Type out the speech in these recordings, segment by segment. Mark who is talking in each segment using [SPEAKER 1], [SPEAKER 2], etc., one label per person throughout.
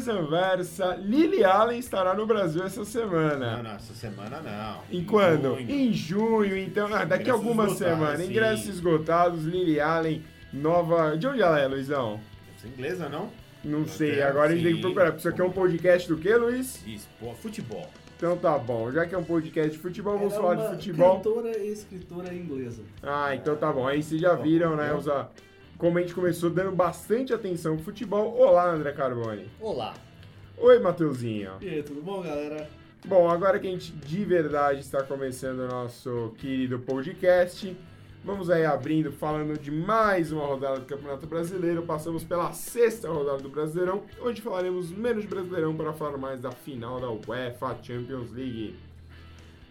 [SPEAKER 1] Luiz Anversa, Lily Allen estará no Brasil essa
[SPEAKER 2] Não,
[SPEAKER 1] semana.
[SPEAKER 2] não, essa semana não.
[SPEAKER 1] Em quando?
[SPEAKER 2] junho.
[SPEAKER 1] Em junho, então, ah, daqui a algumas semanas.
[SPEAKER 2] sim.
[SPEAKER 1] Ingressos esgotados, Lily Allen, nova. De onde ela é, Luizão?
[SPEAKER 2] Você é inglesa, não?
[SPEAKER 1] Não sei,
[SPEAKER 2] É,
[SPEAKER 1] agora a gente tem que procurar. Isso aqui é um podcast do quê, Luiz?
[SPEAKER 2] Isso, pô, futebol.
[SPEAKER 1] Então tá bom, já que é um podcast de futebol, vamos
[SPEAKER 3] é
[SPEAKER 1] falar de futebol.
[SPEAKER 3] cantora e escritora inglesa.
[SPEAKER 1] Ah, então tá bom. Aí vocês já viram, né? Os, ah, como a gente começou dando bastante atenção pro futebol. Olá, André Carboni.
[SPEAKER 4] Olá.
[SPEAKER 1] Oi, Mateuzinho.
[SPEAKER 3] E aí, tudo bom, galera?
[SPEAKER 1] Bom, agora que a gente de verdade está começando o nosso querido podcast, vamos aí abrindo, falando de mais uma rodada do Campeonato Brasileiro. Passamos pela sexta rodada do Brasileirão. Hoje falaremos menos de Brasileirão para falar mais da final da UEFA Champions League.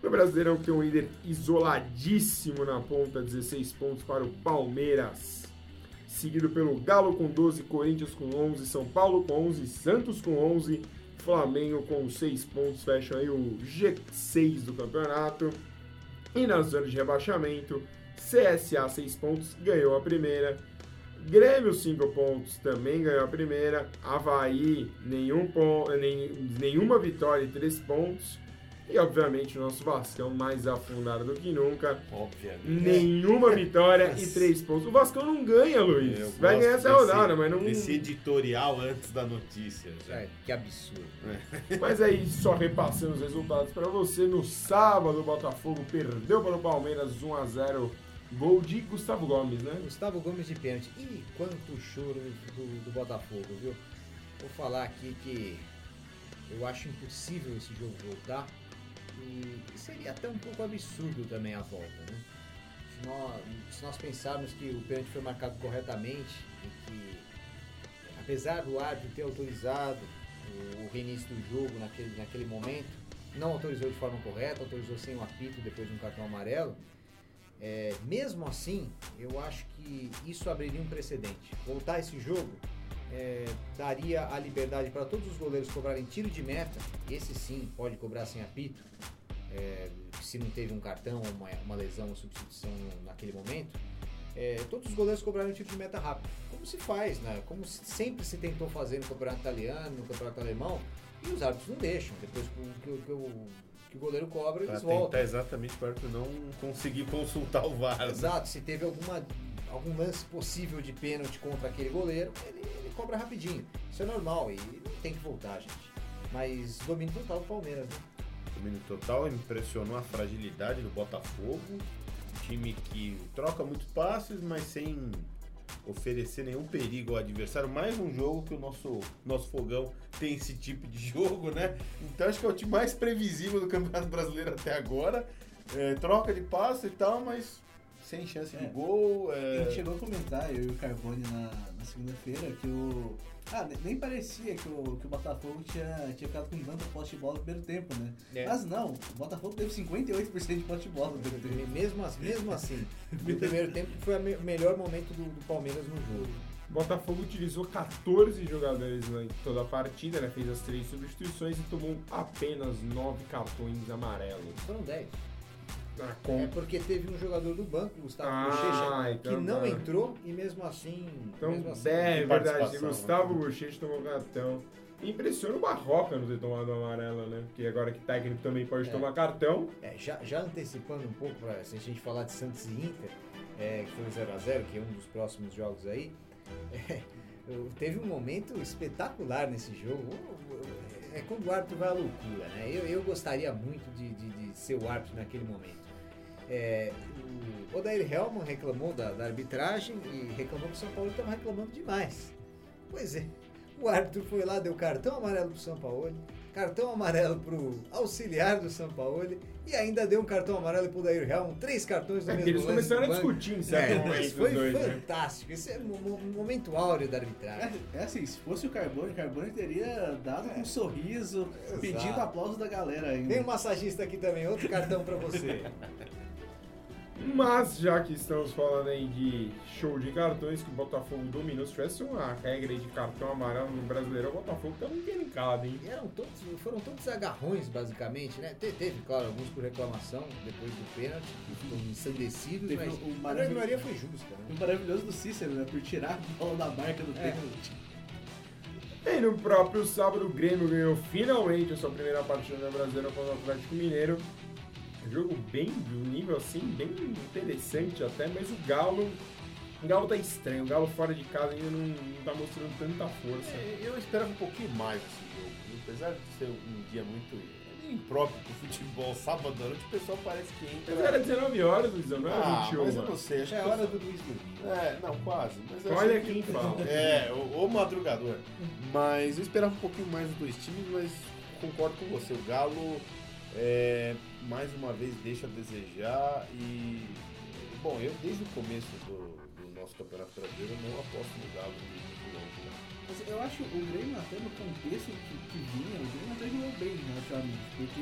[SPEAKER 1] No Brasileirão tem um líder isoladíssimo na ponta, 16 pontos para o Palmeiras. Seguido pelo Galo com 12, Corinthians com 11, São Paulo com 11, Santos com 11, Flamengo com 6 pontos, fecham aí o G6 do campeonato. E na zona de rebaixamento, CSA 6 pontos, ganhou a primeira. Grêmio 5 pontos, também ganhou a primeira. Havaí, nenhum pon- nem, nenhuma vitória e 3 pontos. E obviamente o nosso Vascão mais afundado do que nunca.
[SPEAKER 2] Obviamente.
[SPEAKER 1] Nenhuma vitória e 3 pontos. O Vascão não ganha, Luiz.
[SPEAKER 2] Eu
[SPEAKER 1] Vai ganhar essa rodada, mas não.
[SPEAKER 2] Desse editorial antes da notícia. Já.
[SPEAKER 4] É, que absurdo.
[SPEAKER 1] Mas aí, só repassando os resultados para você. No sábado, o Botafogo perdeu para o Palmeiras 1x0. Gol de Gustavo Gomes, né?
[SPEAKER 4] Gustavo Gomes de pênalti. Ih, quanto choro do, do Botafogo, viu? Vou falar aqui que eu acho impossível esse jogo voltar. E seria até um pouco absurdo também a volta, né? Se nós, se nós pensarmos que o pênalti foi marcado corretamente e que, apesar do árbitro ter autorizado o, reinício do jogo naquele, naquele momento, não autorizou de forma correta, autorizou sem o apito depois de um cartão amarelo. É, mesmo assim, eu acho que isso abriria um precedente. Voltar esse jogo é, daria a liberdade para todos os goleiros cobrarem tiro de meta. Esse sim pode cobrar sem apito, é, se não teve um cartão, uma, uma lesão, uma substituição naquele momento. É, todos os goleiros cobrarem tiro de meta rápido, como se faz, né? Como se- sempre se tentou fazer no campeonato italiano, no campeonato alemão, e os árbitros não deixam. Depois que, o- que o- que o, que o goleiro cobra,
[SPEAKER 2] Pra
[SPEAKER 4] eles voltam.
[SPEAKER 2] exatamente para tu não conseguir consultar o VAR. né?
[SPEAKER 4] Exato, se teve alguma, algum lance possível de pênalti contra aquele goleiro, ele, ele cobra rapidinho. Isso é normal e tem que voltar, gente. Mas domínio total do Palmeiras, né?
[SPEAKER 2] Domínio total, impressionou a fragilidade do Botafogo. Time que troca muitos passes, mas sem oferecer nenhum perigo ao adversário. Mais um jogo que o nosso, nosso fogão tem esse tipo de jogo, né? Então acho que é o time mais previsível do Campeonato Brasileiro até agora. É, troca de passe e tal, mas sem chance de
[SPEAKER 3] É.
[SPEAKER 2] gol.
[SPEAKER 3] A
[SPEAKER 2] é,
[SPEAKER 3] gente chegou a comentar, eu e o Carbone, na, na segunda-feira, que o. Ah, ne- nem parecia que o, que o Botafogo tinha, tinha ficado com tanta posse de bola no primeiro tempo, né?
[SPEAKER 4] É.
[SPEAKER 3] Mas não, o Botafogo teve 58% de posse de bola no primeiro tempo.
[SPEAKER 4] Mesmo, as- mesmo assim, no primeiro tempo foi o me- melhor momento do, do Palmeiras no jogo.
[SPEAKER 1] O Botafogo utilizou 14 jogadores em toda a partida, né? Fez as três substituições e tomou apenas 9 cartões amarelos.
[SPEAKER 4] Foram 10.
[SPEAKER 1] Na
[SPEAKER 4] É porque teve um jogador do banco, Gustavo
[SPEAKER 1] Ah,
[SPEAKER 4] Bochecha,
[SPEAKER 1] então
[SPEAKER 4] que não
[SPEAKER 1] tá.
[SPEAKER 4] entrou e mesmo assim.
[SPEAKER 1] Então,
[SPEAKER 4] mesmo assim,
[SPEAKER 1] é, é verdade. Gustavo
[SPEAKER 2] né?
[SPEAKER 1] Bochecha tomou cartão. Impressiona o Barroca não ter tomado amarela, né? Porque agora que técnico também pode
[SPEAKER 4] É.
[SPEAKER 1] tomar cartão.
[SPEAKER 4] É, já, já antecipando um pouco, pra, se a gente falar de Santos e Inter, é, que foi o 0x0, que é um dos próximos jogos aí, é, teve um momento espetacular nesse jogo. É quando o árbitro vai à loucura, né? Eu, eu gostaria muito de, de- de ser o árbitro naquele momento. É, o Odair Helman reclamou da, da arbitragem e reclamou que o São Paulo estava reclamando demais. Pois é, o árbitro foi lá, deu cartão amarelo pro São Paulo, cartão amarelo pro auxiliar do São Paulo e ainda deu um cartão amarelo pro Dair Helman, três cartões no
[SPEAKER 1] É
[SPEAKER 4] mesmo
[SPEAKER 1] eles
[SPEAKER 4] lance
[SPEAKER 1] começaram a discutir em certo
[SPEAKER 4] É,
[SPEAKER 1] momento
[SPEAKER 4] foi
[SPEAKER 1] dois, né?
[SPEAKER 4] fantástico. Esse é um, mo- um momento áureo da arbitragem.
[SPEAKER 3] É, é assim, se fosse o Carbone, o Carbone teria dado com um sorriso,
[SPEAKER 4] Exato.
[SPEAKER 3] pedindo aplauso da galera ainda.
[SPEAKER 4] Tem um massagista aqui também, outro cartão pra você.
[SPEAKER 1] Mas já que estamos falando aí de show de cartões, que o Botafogo dominou, se tivesse uma regra aí de cartão amarelo no Brasileiro, o Botafogo tá muito encrencado, hein?
[SPEAKER 4] E eram todos, foram todos agarrões, basicamente, né? Te- Teve, claro, alguns por reclamação depois do pênalti, que ficam ensandecidos,
[SPEAKER 3] Teve
[SPEAKER 4] mas
[SPEAKER 3] o
[SPEAKER 4] a grande
[SPEAKER 3] maravilhoso-
[SPEAKER 4] maioria foi justa.
[SPEAKER 3] O
[SPEAKER 4] Né?
[SPEAKER 3] maravilhoso do Cícero, né? Por tirar a bola da marca do
[SPEAKER 4] É.
[SPEAKER 3] pênalti.
[SPEAKER 1] E no próprio sábado, o Grêmio ganhou finalmente a sua primeira partida na Brasileira contra o Atlético Mineiro. Um jogo bem, de um nível assim, bem interessante até, mas o Galo. O Galo tá estranho, o Galo fora de casa ainda não, não tá mostrando tanta força.
[SPEAKER 2] É, eu esperava um pouquinho mais desse jogo. Apesar de ser um dia muito é impróprio pro futebol, sábado à noite, o pessoal parece que entra.
[SPEAKER 1] Mas era 19 horas, Luizão, não era
[SPEAKER 2] ah,
[SPEAKER 1] 21.
[SPEAKER 2] mas eu não sei, acho
[SPEAKER 4] É
[SPEAKER 2] que
[SPEAKER 4] hora do Luiz dormir.
[SPEAKER 2] É, não, quase.
[SPEAKER 1] Olha quem fala.
[SPEAKER 2] É, o, o madrugador. Mas eu esperava um pouquinho mais dos dois times, mas concordo com você. O Galo, é, mais uma vez, deixa a desejar e... Bom, eu desde o começo do, do nosso Campeonato Brasileiro não aposto no Galo muito longe. né?
[SPEAKER 3] Mas eu acho o Grêmio até no contexto que, que vinha, o Grêmio até jogou bem relativamente, porque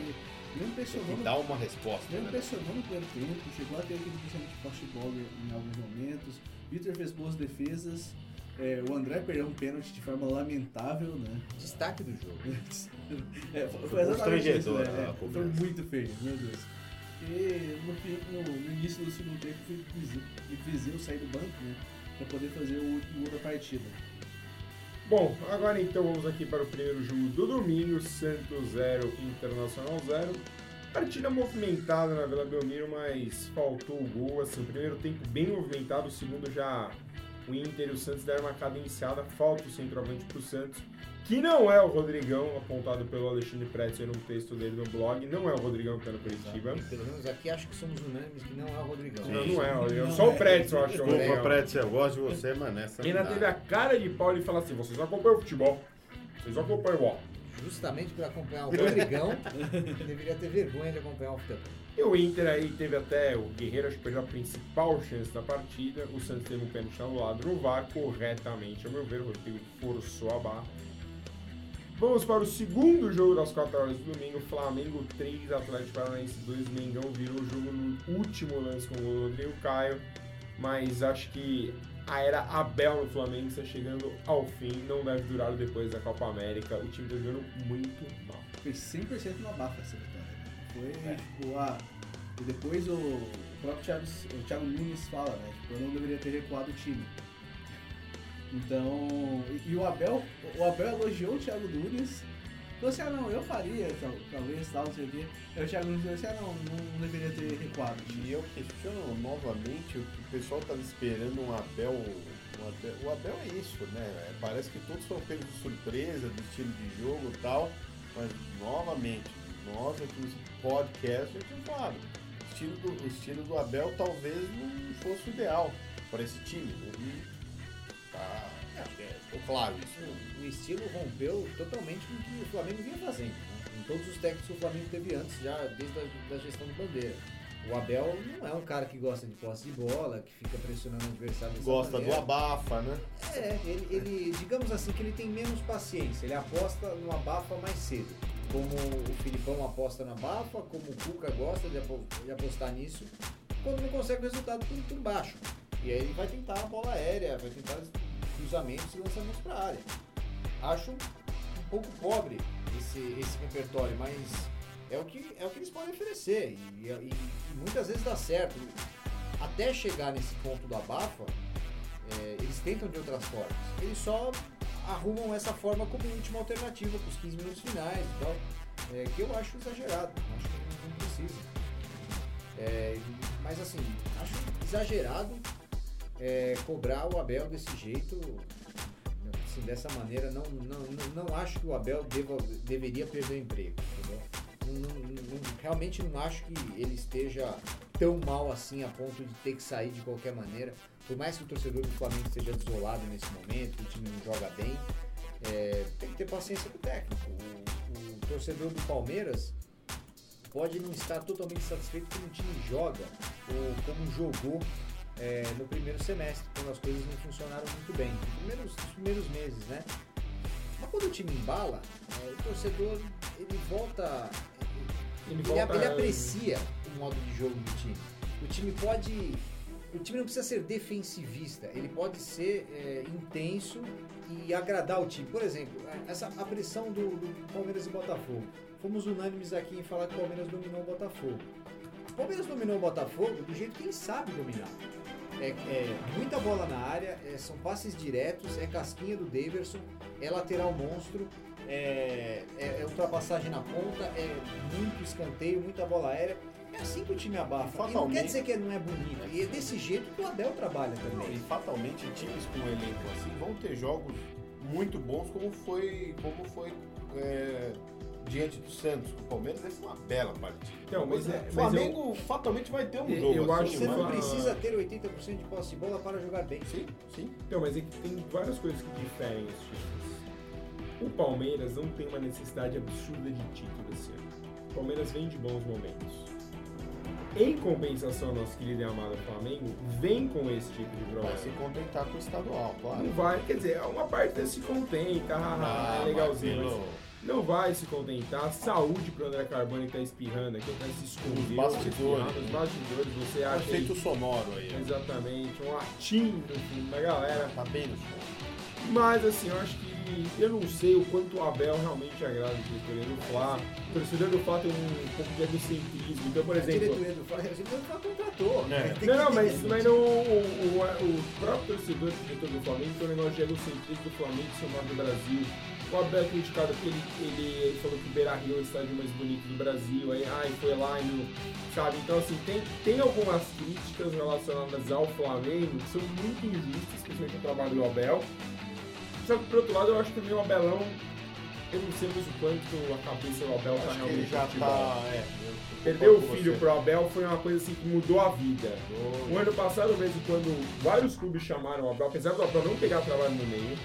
[SPEAKER 3] não
[SPEAKER 2] Tem
[SPEAKER 3] impressionou
[SPEAKER 2] que
[SPEAKER 3] no
[SPEAKER 2] dar uma resposta,
[SPEAKER 3] Não
[SPEAKER 2] né?
[SPEAKER 3] impressionou no primeiro tempo, chegou a ter aquele principalmente futebol em alguns momentos. Vitor fez boas defesas. É, o André perdeu um pênalti de forma lamentável, né?
[SPEAKER 4] Destaque do jogo.
[SPEAKER 3] É, foi, exatamente isso, né?
[SPEAKER 2] a
[SPEAKER 3] É, foi muito feio, meu Deus. E no, no- no início do segundo tempo, foi o Viseu sair do banco, né? Pra poder fazer o último gol da partida.
[SPEAKER 1] Bom, agora então vamos aqui para o primeiro jogo do domingo, Santos 0, Internacional 0. Partida movimentada na Vila Belmiro, mas faltou o gol, assim, o primeiro tempo bem movimentado, o segundo já o Inter e o Santos deram uma cadenciada, falta o centroavante para o Santos, que não é o Rodrigão, apontado pelo Alexandre Pretzel no texto dele no blog, não é o Rodrigão que está no Curitiba.
[SPEAKER 4] Pelo menos aqui acho que somos unânimes que não é o Rodrigão.
[SPEAKER 1] Não, não é, o Rodrigão.
[SPEAKER 3] Não
[SPEAKER 1] Só o
[SPEAKER 3] é.
[SPEAKER 1] Pretzel acho que é o
[SPEAKER 2] Desculpa,
[SPEAKER 1] Rodrigão.
[SPEAKER 2] Pretzel, eu gosto de você, mas nessa
[SPEAKER 1] Ainda
[SPEAKER 2] não
[SPEAKER 1] teve a cara de pau e falar assim, vocês acompanham o futebol, vocês acompanham o ó.
[SPEAKER 4] Justamente por acompanhar o Rodrigão, deveria ter vergonha de acompanhar o futebol.
[SPEAKER 1] E o Inter aí teve até o Guerreiro, acho que perdeu a principal chance da partida. O Santos teve um pênalti anulado no VAR, corretamente, ao meu ver, o Rodrigo forçou a barra. Vamos para o segundo jogo das 4 horas do domingo, Flamengo 3, Atlético Paranaense 2, Mengão virou o jogo no último lance com o gol do Rodrigo Caio, mas acho que a era Abel no Flamengo está chegando ao fim, não deve durar depois da Copa América, o time está jogando muito mal.
[SPEAKER 3] Foi 100% uma bafa essa. Foi, tipo, ah, e depois o, próprio Thiago, o Thiago Nunes fala, né? Tipo, eu não deveria ter recuado o time. Então, e, e o Abel, o Abel elogiou o Thiago Nunes. Falou assim, ah não, eu faria, tal- talvez, tal, não sei o quê. Aí o Thiago Nunes falou assim, ah não, não, deveria ter recuado.
[SPEAKER 2] E eu questiono novamente o que o pessoal estava esperando um Abel, um Abel. O Abel é isso, né? É, Parece que todos foram pegos de surpresa do estilo de jogo e tal. Mas novamente, nós aqui nesse podcast já tínhamos falado. O estilo, do, o estilo do Abel talvez não fosse o ideal para esse time. né? E tá, é, claro isso.
[SPEAKER 4] O estilo rompeu totalmente com o que o Flamengo vinha fazendo. Né? Com todos os técnicos que o Flamengo teve antes, já desde a da gestão do Bandeira. O Abel não é um cara que gosta de posse de bola, que fica pressionando o adversário
[SPEAKER 2] Gosta do
[SPEAKER 4] maneira.
[SPEAKER 2] abafa, né?
[SPEAKER 4] É, ele, ele, digamos assim, que ele tem menos paciência, ele aposta no abafa mais cedo. Como o Filipão aposta na abafa, como o Cuca gosta de, apo- de apostar nisso, quando não consegue resultado por, por baixo. E aí ele vai tentar a bola aérea, vai tentar cruzamentos e lançamentos para a área. Acho um pouco pobre esse, esse repertório, mas é o, que, é o que eles podem oferecer. E, e- e muitas vezes dá certo. Até chegar nesse ponto do abafa, é, eles tentam de outras formas. Eles só arrumam essa forma como última alternativa para os 15 minutos finais e tal. é, que eu acho exagerado. Acho que não, precisa. É, mas assim, acho exagerado é, cobrar o Abel desse jeito, assim, dessa maneira. Não, não, não, não acho que o Abel deva, deveria perder o emprego. Realmente não acho que ele esteja tão mal assim a ponto de ter que sair de qualquer maneira. Por mais que o torcedor do Flamengo esteja desolado nesse momento, o time não joga bem, é, tem que ter paciência com o técnico. O, o torcedor do Palmeiras pode não estar totalmente satisfeito como o time joga ou como jogou é, no primeiro semestre, quando as coisas não funcionaram muito bem. Nos primeiros, nos primeiros meses, né? Mas quando o time embala, é, o torcedor ele volta.
[SPEAKER 1] Ele volta-
[SPEAKER 4] ele aprecia o modo de jogo do time. O time pode. O time não precisa ser defensivista, ele pode ser é, intenso e agradar o time. Por exemplo, essa, a pressão do, do Palmeiras e Botafogo. Fomos unânimes aqui em falar que o Palmeiras dominou o Botafogo. O Palmeiras dominou o Botafogo do jeito que ele sabe dominar. É, é muita bola na área, é, são passes diretos, é casquinha do Daverson. é lateral monstro, é, é- é ultrapassagem na ponta, é muito escanteio, muita bola aérea. É assim que o time abafa. E não quer
[SPEAKER 2] Fatalmente-
[SPEAKER 4] dizer que não é bonito. E é desse jeito que o Abel trabalha
[SPEAKER 2] E
[SPEAKER 4] também.
[SPEAKER 2] fatalmente times com um elenco assim vão ter jogos muito bons, como foi, como foi é, diante do Santos. O Palmeiras vai ser uma bela partida.
[SPEAKER 1] Então, mas é-
[SPEAKER 2] o
[SPEAKER 1] mas
[SPEAKER 2] Flamengo fatalmente vai ter um
[SPEAKER 1] eu-
[SPEAKER 2] jogo
[SPEAKER 1] eu
[SPEAKER 2] assim.
[SPEAKER 1] acho
[SPEAKER 4] Você
[SPEAKER 1] que
[SPEAKER 4] não precisa ter 80% de posse de bola para jogar bem.
[SPEAKER 2] Sim, sim.
[SPEAKER 1] Então, mas é que tem várias coisas que diferem os times. O Palmeiras não tem uma necessidade absurda de título esse ano. O Palmeiras vem de bons momentos. Em compensação, nosso querido e amado Flamengo vem com esse tipo de problema.
[SPEAKER 2] Vai se contentar com o estadual, claro.
[SPEAKER 1] Não vai, quer dizer, uma parte se contenta,
[SPEAKER 2] Ah,
[SPEAKER 1] é legalzinho.
[SPEAKER 2] mas
[SPEAKER 1] Não vai se contentar. Saúde pro André Carbone que tá espirrando aqui, tá se escondendo.
[SPEAKER 2] Nos bastidores.
[SPEAKER 1] Nos bastidores, você
[SPEAKER 2] É um
[SPEAKER 1] acha aí,
[SPEAKER 2] efeito sonoro aí.
[SPEAKER 1] exatamente um fundo da galera.
[SPEAKER 2] Tá bem no som.
[SPEAKER 1] Mas assim, eu acho que eu não sei o quanto o Abel realmente agrada o diretoria do Fla. O torcedor do Fla tem um pouco de egocentrismo. Então, por
[SPEAKER 4] A
[SPEAKER 1] exemplo.
[SPEAKER 4] diretoria do Flamengo, a diretoria do Flamengo contratou.
[SPEAKER 2] É.
[SPEAKER 4] né?
[SPEAKER 1] Não, não, mas, mas não, o, o, o próprio torcedor e diretor do Flamengo tem um negócio de egocentrismo do Flamengo ser o maior do Brasil. O Abel é criticado porque ele, ele, ele falou que o Beira Rio é o estádio mais bonito do Brasil, aí ai, foi lá e não. Sabe? Então, assim, tem, tem algumas críticas relacionadas ao Flamengo que são muito injustas, principalmente o trabalho do Abel. Só que, por outro lado, eu acho que também o Abelão, eu não sei mais o quanto a cabeça do Abel tá
[SPEAKER 2] que ele
[SPEAKER 1] realmente
[SPEAKER 2] já
[SPEAKER 1] futebol.
[SPEAKER 2] tá. É,
[SPEAKER 1] Perder o filho
[SPEAKER 2] você.
[SPEAKER 1] pro Abel foi uma coisa assim que mudou a vida. O ano passado mesmo, quando vários clubes chamaram o Abel, apesar do Abel não pegar trabalho no meio,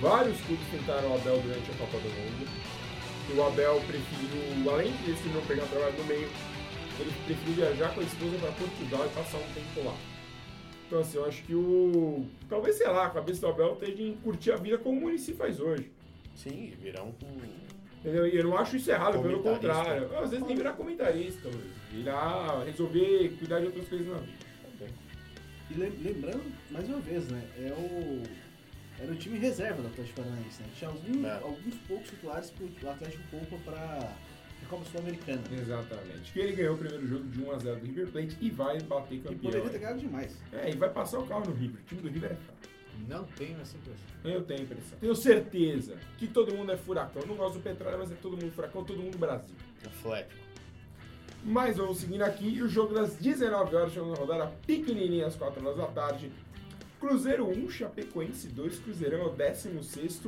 [SPEAKER 1] vários clubes tentaram o Abel durante a Copa do Mundo. E o Abel preferiu, além de não pegar trabalho no meio, ele preferiu viajar com a esposa para Portugal e passar um tempo lá. Então assim, eu acho que o. Talvez, sei lá, a cabeça do Abel esteja em curtir a vida como o Muricy faz hoje.
[SPEAKER 2] Sim, virar um.
[SPEAKER 1] Entendeu? E eu não acho isso errado, pelo contrário. Às vezes nem virar comentarista, Luiz. virar, resolver, cuidar de outras coisas na vida.
[SPEAKER 3] E lem- lembrando, mais uma vez, né? É o. Era o time reserva do Atlético Paranaense, né? Tinha alguns,
[SPEAKER 2] É.
[SPEAKER 3] alguns poucos titulares que o Atlético poupa pra a Copa Sul-Americana.
[SPEAKER 1] Exatamente. Que ele ganhou o primeiro jogo de 1x0 do River Plate e vai bater
[SPEAKER 3] E
[SPEAKER 1] campeão.
[SPEAKER 3] poderia ter ganhado demais.
[SPEAKER 1] É, e vai passar o carro no River. O time do River é fraco.
[SPEAKER 4] Não tenho essa impressão.
[SPEAKER 1] Eu tenho a impressão. Tenho certeza que todo mundo é furacão. Eu não gosto do Petróleo, mas é todo mundo furacão, todo mundo Brasil.
[SPEAKER 2] Atlético.
[SPEAKER 1] Mas vamos seguindo aqui. E o jogo das 19 horas, chegando na rodada pequenininha às 4 horas da tarde. Cruzeiro 1, Chapecoense 2. Cruzeirão é o 16.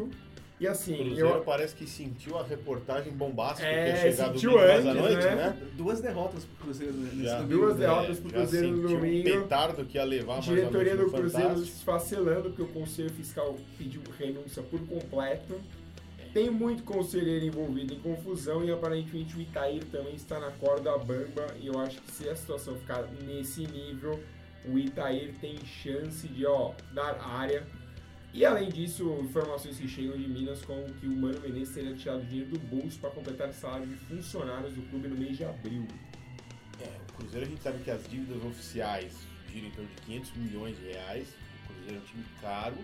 [SPEAKER 1] E
[SPEAKER 2] O
[SPEAKER 1] assim,
[SPEAKER 2] Cruzeiro
[SPEAKER 1] eu,
[SPEAKER 2] parece que sentiu a reportagem bombástica
[SPEAKER 1] É,
[SPEAKER 2] que chegado
[SPEAKER 1] sentiu
[SPEAKER 2] domingo mais à
[SPEAKER 1] antes,
[SPEAKER 2] noite,
[SPEAKER 1] né?
[SPEAKER 2] né?
[SPEAKER 3] Duas derrotas pro Cruzeiro nesse
[SPEAKER 2] Já.
[SPEAKER 3] domingo.
[SPEAKER 1] Duas
[SPEAKER 3] né?
[SPEAKER 1] derrotas pro
[SPEAKER 2] já
[SPEAKER 1] Cruzeiro no
[SPEAKER 2] sentiu
[SPEAKER 1] domingo.
[SPEAKER 2] Um petardo que ia levar
[SPEAKER 1] diretoria do
[SPEAKER 2] no
[SPEAKER 1] Cruzeiro se esfacelando porque o Conselho Fiscal pediu renúncia por completo. Tem muito conselheiro envolvido em confusão e aparentemente o Itair também está na corda bamba. E eu acho que se a situação ficar nesse nível, o Itair tem chance de ó, dar área. E além disso, informações que chegam de Minas com que o Mano Menezes teria tirado dinheiro do bolso para completar o salário de funcionários do clube no mês de abril.
[SPEAKER 2] É, o Cruzeiro a gente sabe que as dívidas oficiais giram em torno de 500 milhões de reais. O Cruzeiro é um time caro,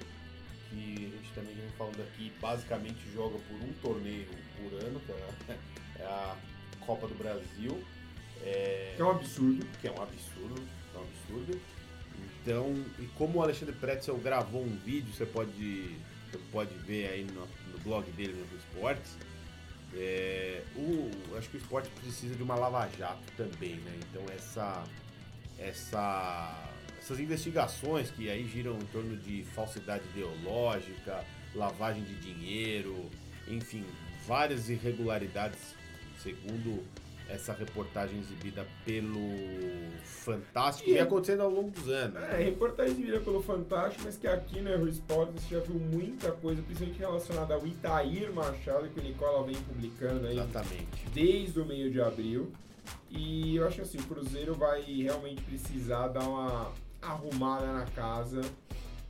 [SPEAKER 2] que a gente também vem falando aqui, basicamente joga por um torneio por ano, que é a, é a Copa do Brasil. É,
[SPEAKER 1] Que é um absurdo.
[SPEAKER 2] que é um absurdo, é um absurdo. Então, e como o Alexandre Pretzel gravou um vídeo, você pode, você pode ver aí no, no blog dele no Esportes, é, o, acho que o esporte precisa de uma lava-jato também, né? Então essa, essa, essas investigações que aí giram em torno de falsidade ideológica, lavagem de dinheiro, enfim, várias irregularidades, segundo essa reportagem exibida pelo Fantástico,
[SPEAKER 1] E-
[SPEAKER 2] acontecendo ao longo dos anos.
[SPEAKER 1] É, reportagem vira pelo Fantástico, mas que aqui no Erro Esporte você já viu muita coisa, principalmente relacionada ao Itair Machado, que o Nicola vem publicando aí
[SPEAKER 2] Exatamente.
[SPEAKER 1] desde o meio de abril. E eu acho que assim, o Cruzeiro vai realmente precisar dar uma arrumada na casa.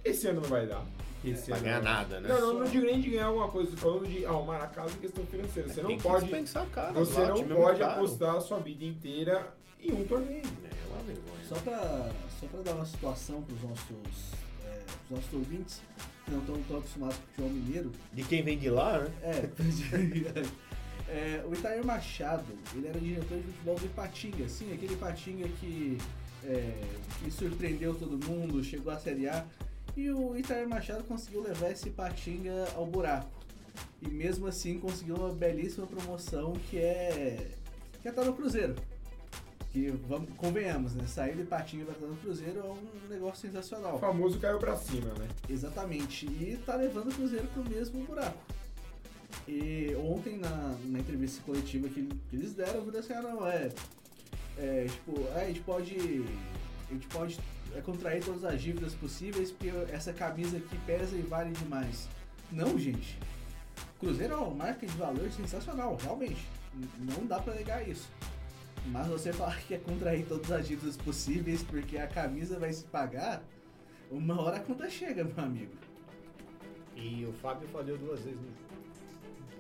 [SPEAKER 1] Esse ano não vai dar. Esse ano
[SPEAKER 2] ganhar
[SPEAKER 1] não.
[SPEAKER 2] nada, né?
[SPEAKER 1] Não, não, não digo nem de ganhar alguma coisa, tô falando de arrumar a casa em questão financeira. Você não
[SPEAKER 2] Tem que
[SPEAKER 1] pode,
[SPEAKER 2] dispensar caras
[SPEAKER 1] você
[SPEAKER 2] lá,
[SPEAKER 1] não
[SPEAKER 2] é
[SPEAKER 1] pode
[SPEAKER 2] caro.
[SPEAKER 1] apostar a sua vida inteira em um torneio.
[SPEAKER 2] É uma vergonha.
[SPEAKER 3] Só pra, só pra dar uma situação pros nossos, é, pros nossos ouvintes que não estão tão acostumados com o futebol mineiro,
[SPEAKER 2] De quem vem de lá, né?
[SPEAKER 3] É, é, o Itair Machado, ele era diretor de futebol do Ipatinga, sim, aquele Ipatinga que, é, que surpreendeu todo mundo, chegou à Série A. E o Itair Machado conseguiu levar esse Patinga ao buraco. E mesmo assim conseguiu uma belíssima promoção que é. que é estar no Cruzeiro. Que vamos, convenhamos, né? Sair de Patinga pra estar no Cruzeiro é um negócio
[SPEAKER 1] O
[SPEAKER 3] sensacional.
[SPEAKER 1] famoso caiu pra cima, né?
[SPEAKER 3] Exatamente. E tá levando o Cruzeiro pro mesmo buraco. E ontem na, na entrevista coletiva que, que eles deram, eu falei assim, ah não, é. é tipo, a gente pode. A gente pode é, contrair todas as dívidas possíveis, porque essa camisa aqui pesa e vale demais. Não, gente. Cruzeiro é uma marca de valor sensacional, realmente. Não dá pra negar isso. Mas você falar que é contrair todas as dívidas possíveis porque a camisa vai se pagar, uma hora a conta chega, meu amigo.
[SPEAKER 4] E o Fábio falhou duas vezes jogo.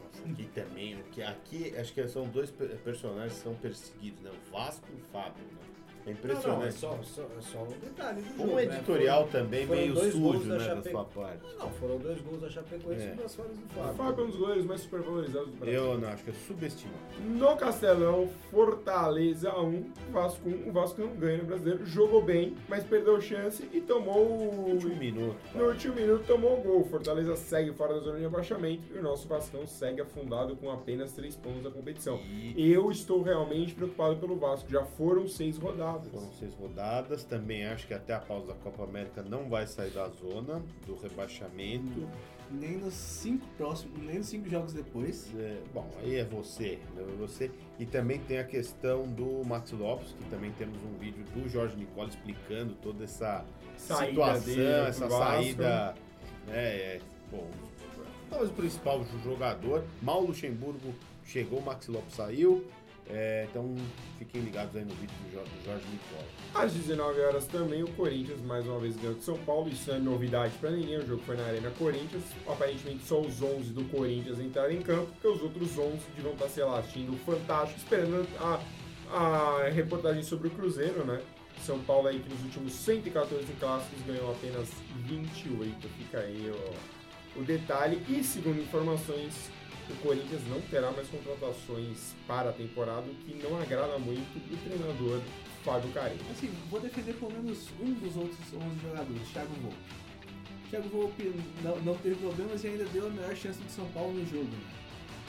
[SPEAKER 2] Nossa, aqui também, né? Que aqui acho que são dois pe- personagens que são perseguidos, né? O Vasco e o Fábio, né? É
[SPEAKER 4] Não, não, é
[SPEAKER 2] impressionante.
[SPEAKER 4] só, só, é só um detalhe do
[SPEAKER 2] Um
[SPEAKER 4] jogo, né?
[SPEAKER 2] editorial
[SPEAKER 4] Foram-
[SPEAKER 2] também
[SPEAKER 4] foram
[SPEAKER 2] meio sujo,
[SPEAKER 4] da
[SPEAKER 2] né, da
[SPEAKER 4] Chape-
[SPEAKER 2] sua parte.
[SPEAKER 4] Não, foram dois gols da Chapecoense
[SPEAKER 2] É.
[SPEAKER 4] e duas falhas do
[SPEAKER 1] O
[SPEAKER 4] Fábio.
[SPEAKER 1] Fábio é um dos goleiros mais supervalorizados do Brasil.
[SPEAKER 2] Eu não, acho que é subestimado.
[SPEAKER 1] No Castelão, Fortaleza 1, Vasco 1. O Vasco não ganha no brasileiro, jogou bem, mas perdeu chance e tomou o.
[SPEAKER 2] Último minuto.
[SPEAKER 1] No último minuto tomou o gol. Fortaleza segue fora da zona de abaixamento e o nosso Vascão segue afundado com apenas 3 pontos da competição.
[SPEAKER 2] E
[SPEAKER 1] Eu estou realmente preocupado pelo Vasco. Já foram seis rodadas.
[SPEAKER 2] Foram seis rodadas. Também acho que até a pausa da Copa América não vai sair da zona do rebaixamento.
[SPEAKER 3] Nem nos cinco próximos, nem nos cinco jogos depois.
[SPEAKER 2] É, bom, aí é você, né? É você. E também tem a questão do Max Lopes, que também temos um vídeo do Jorge Nicola explicando toda essa
[SPEAKER 1] Saída
[SPEAKER 2] situação,
[SPEAKER 1] dele
[SPEAKER 2] essa saída. Né, é, bom, talvez o principal jogador. Mal Luxemburgo chegou, o Max Lopes saiu. É, então fiquem ligados aí no vídeo do Jo- do Jorge Nicola.
[SPEAKER 1] Às 19 horas também, o Corinthians mais uma vez ganhou de São Paulo. Isso não é novidade pra ninguém. O jogo foi na Arena Corinthians. Aparentemente, só os 11 do Corinthians entraram em campo, porque os outros 11 deviam estar, sei lá, Fantástico, esperando a, a reportagem sobre o Cruzeiro, né? São Paulo aí que nos últimos 114 clássicos ganhou apenas 28. Fica aí ó, o detalhe. E segundo informações, o Corinthians não terá mais contratações para a temporada, o que não agrada muito o treinador Fábio Carinho.
[SPEAKER 3] Assim, vou defender pelo menos um dos outros 11 jogadores, Thiago Volpe. Thiago Volpe não, não teve problemas e ainda deu a melhor chance de São Paulo no jogo. Né?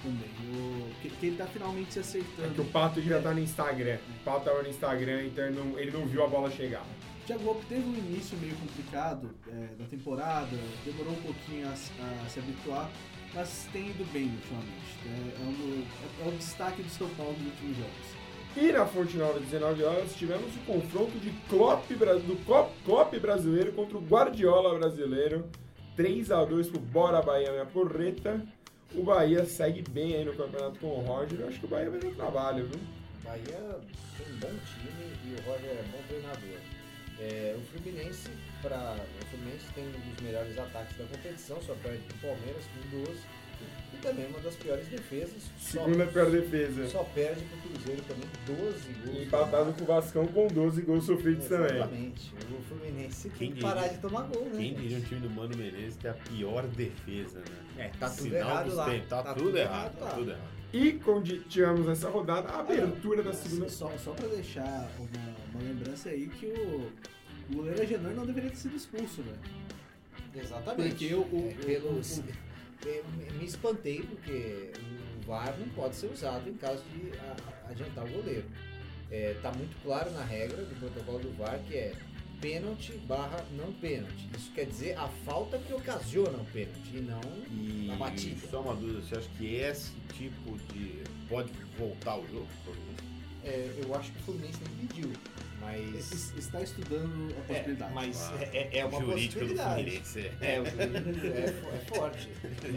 [SPEAKER 3] Também. O, que, que ele tá finalmente se
[SPEAKER 1] É
[SPEAKER 3] acertando.
[SPEAKER 1] que o Pato já tá no Instagram. O Pato tava no Instagram, então ele não, ele não viu a bola chegar.
[SPEAKER 3] O Thiago Volpe teve um início meio complicado é, da temporada, demorou um pouquinho a, a se habituar, mas tem ido bem ultimamente. É, é, um, é, é o destaque do São Paulo nos últimos jogos.
[SPEAKER 1] E na Fonte Nova, 19 horas, tivemos o confronto de Klopp, do Klopp, Klopp brasileiro contra o Guardiola brasileiro. 3 a 2 pro Bora Bahia, minha porreta. O Bahia segue bem aí no campeonato com o Roger. Eu acho que o Bahia vai dar trabalho, viu?
[SPEAKER 4] Bahia tem um bom time e o Roger é bom treinador. É, o Fluminense, pra, o Fluminense tem um dos melhores ataques da competição, só perde do Palmeiras com 12 e também uma das piores defesas. só-
[SPEAKER 1] Segunda pior defesa.
[SPEAKER 4] Só perde pro Cruzeiro também, 12 gols.
[SPEAKER 1] Empatado com o Vascão com 12 gols sofridos também.
[SPEAKER 4] Exatamente. O Fluminense
[SPEAKER 2] Quem
[SPEAKER 4] tem que parar de tomar gol, né?
[SPEAKER 2] Quem diria um time do Mano Menezes ter a pior defesa, né?
[SPEAKER 4] É, tá tudo
[SPEAKER 2] Sinal
[SPEAKER 4] errado lá.
[SPEAKER 2] tempos. Tá,
[SPEAKER 4] Tá
[SPEAKER 2] tudo,
[SPEAKER 4] tudo
[SPEAKER 2] errado,
[SPEAKER 4] errado
[SPEAKER 2] tá tudo errado.
[SPEAKER 1] E quando tivemos essa rodada, a abertura da segunda.
[SPEAKER 3] Só, só pra deixar uma, uma lembrança aí que o, o goleiro Agenor não deveria ter sido expulso, velho.
[SPEAKER 4] Exatamente.
[SPEAKER 3] Porque o- o-
[SPEAKER 4] É, pelo-
[SPEAKER 3] o-
[SPEAKER 4] eu me espantei porque o VAR não pode ser usado em caso de a- adiantar o goleiro. É, tá muito claro na regra do protocolo do VAR que é pênalti barra não pênalti. Isso quer dizer a falta que ocasiona o pênalti e não
[SPEAKER 2] E
[SPEAKER 4] a batida.
[SPEAKER 2] só uma dúvida, você acha que esse tipo de. pode voltar o jogo?
[SPEAKER 4] É, eu acho que o Fluminense nem pediu, mas
[SPEAKER 3] Es- Está estudando a
[SPEAKER 4] é,
[SPEAKER 3] possibilidade.
[SPEAKER 4] mas
[SPEAKER 2] Ah,
[SPEAKER 4] é, é uma
[SPEAKER 2] jurídico do
[SPEAKER 4] possibilidade.
[SPEAKER 2] Fluminense. É.
[SPEAKER 4] É, o jurídico é, é forte.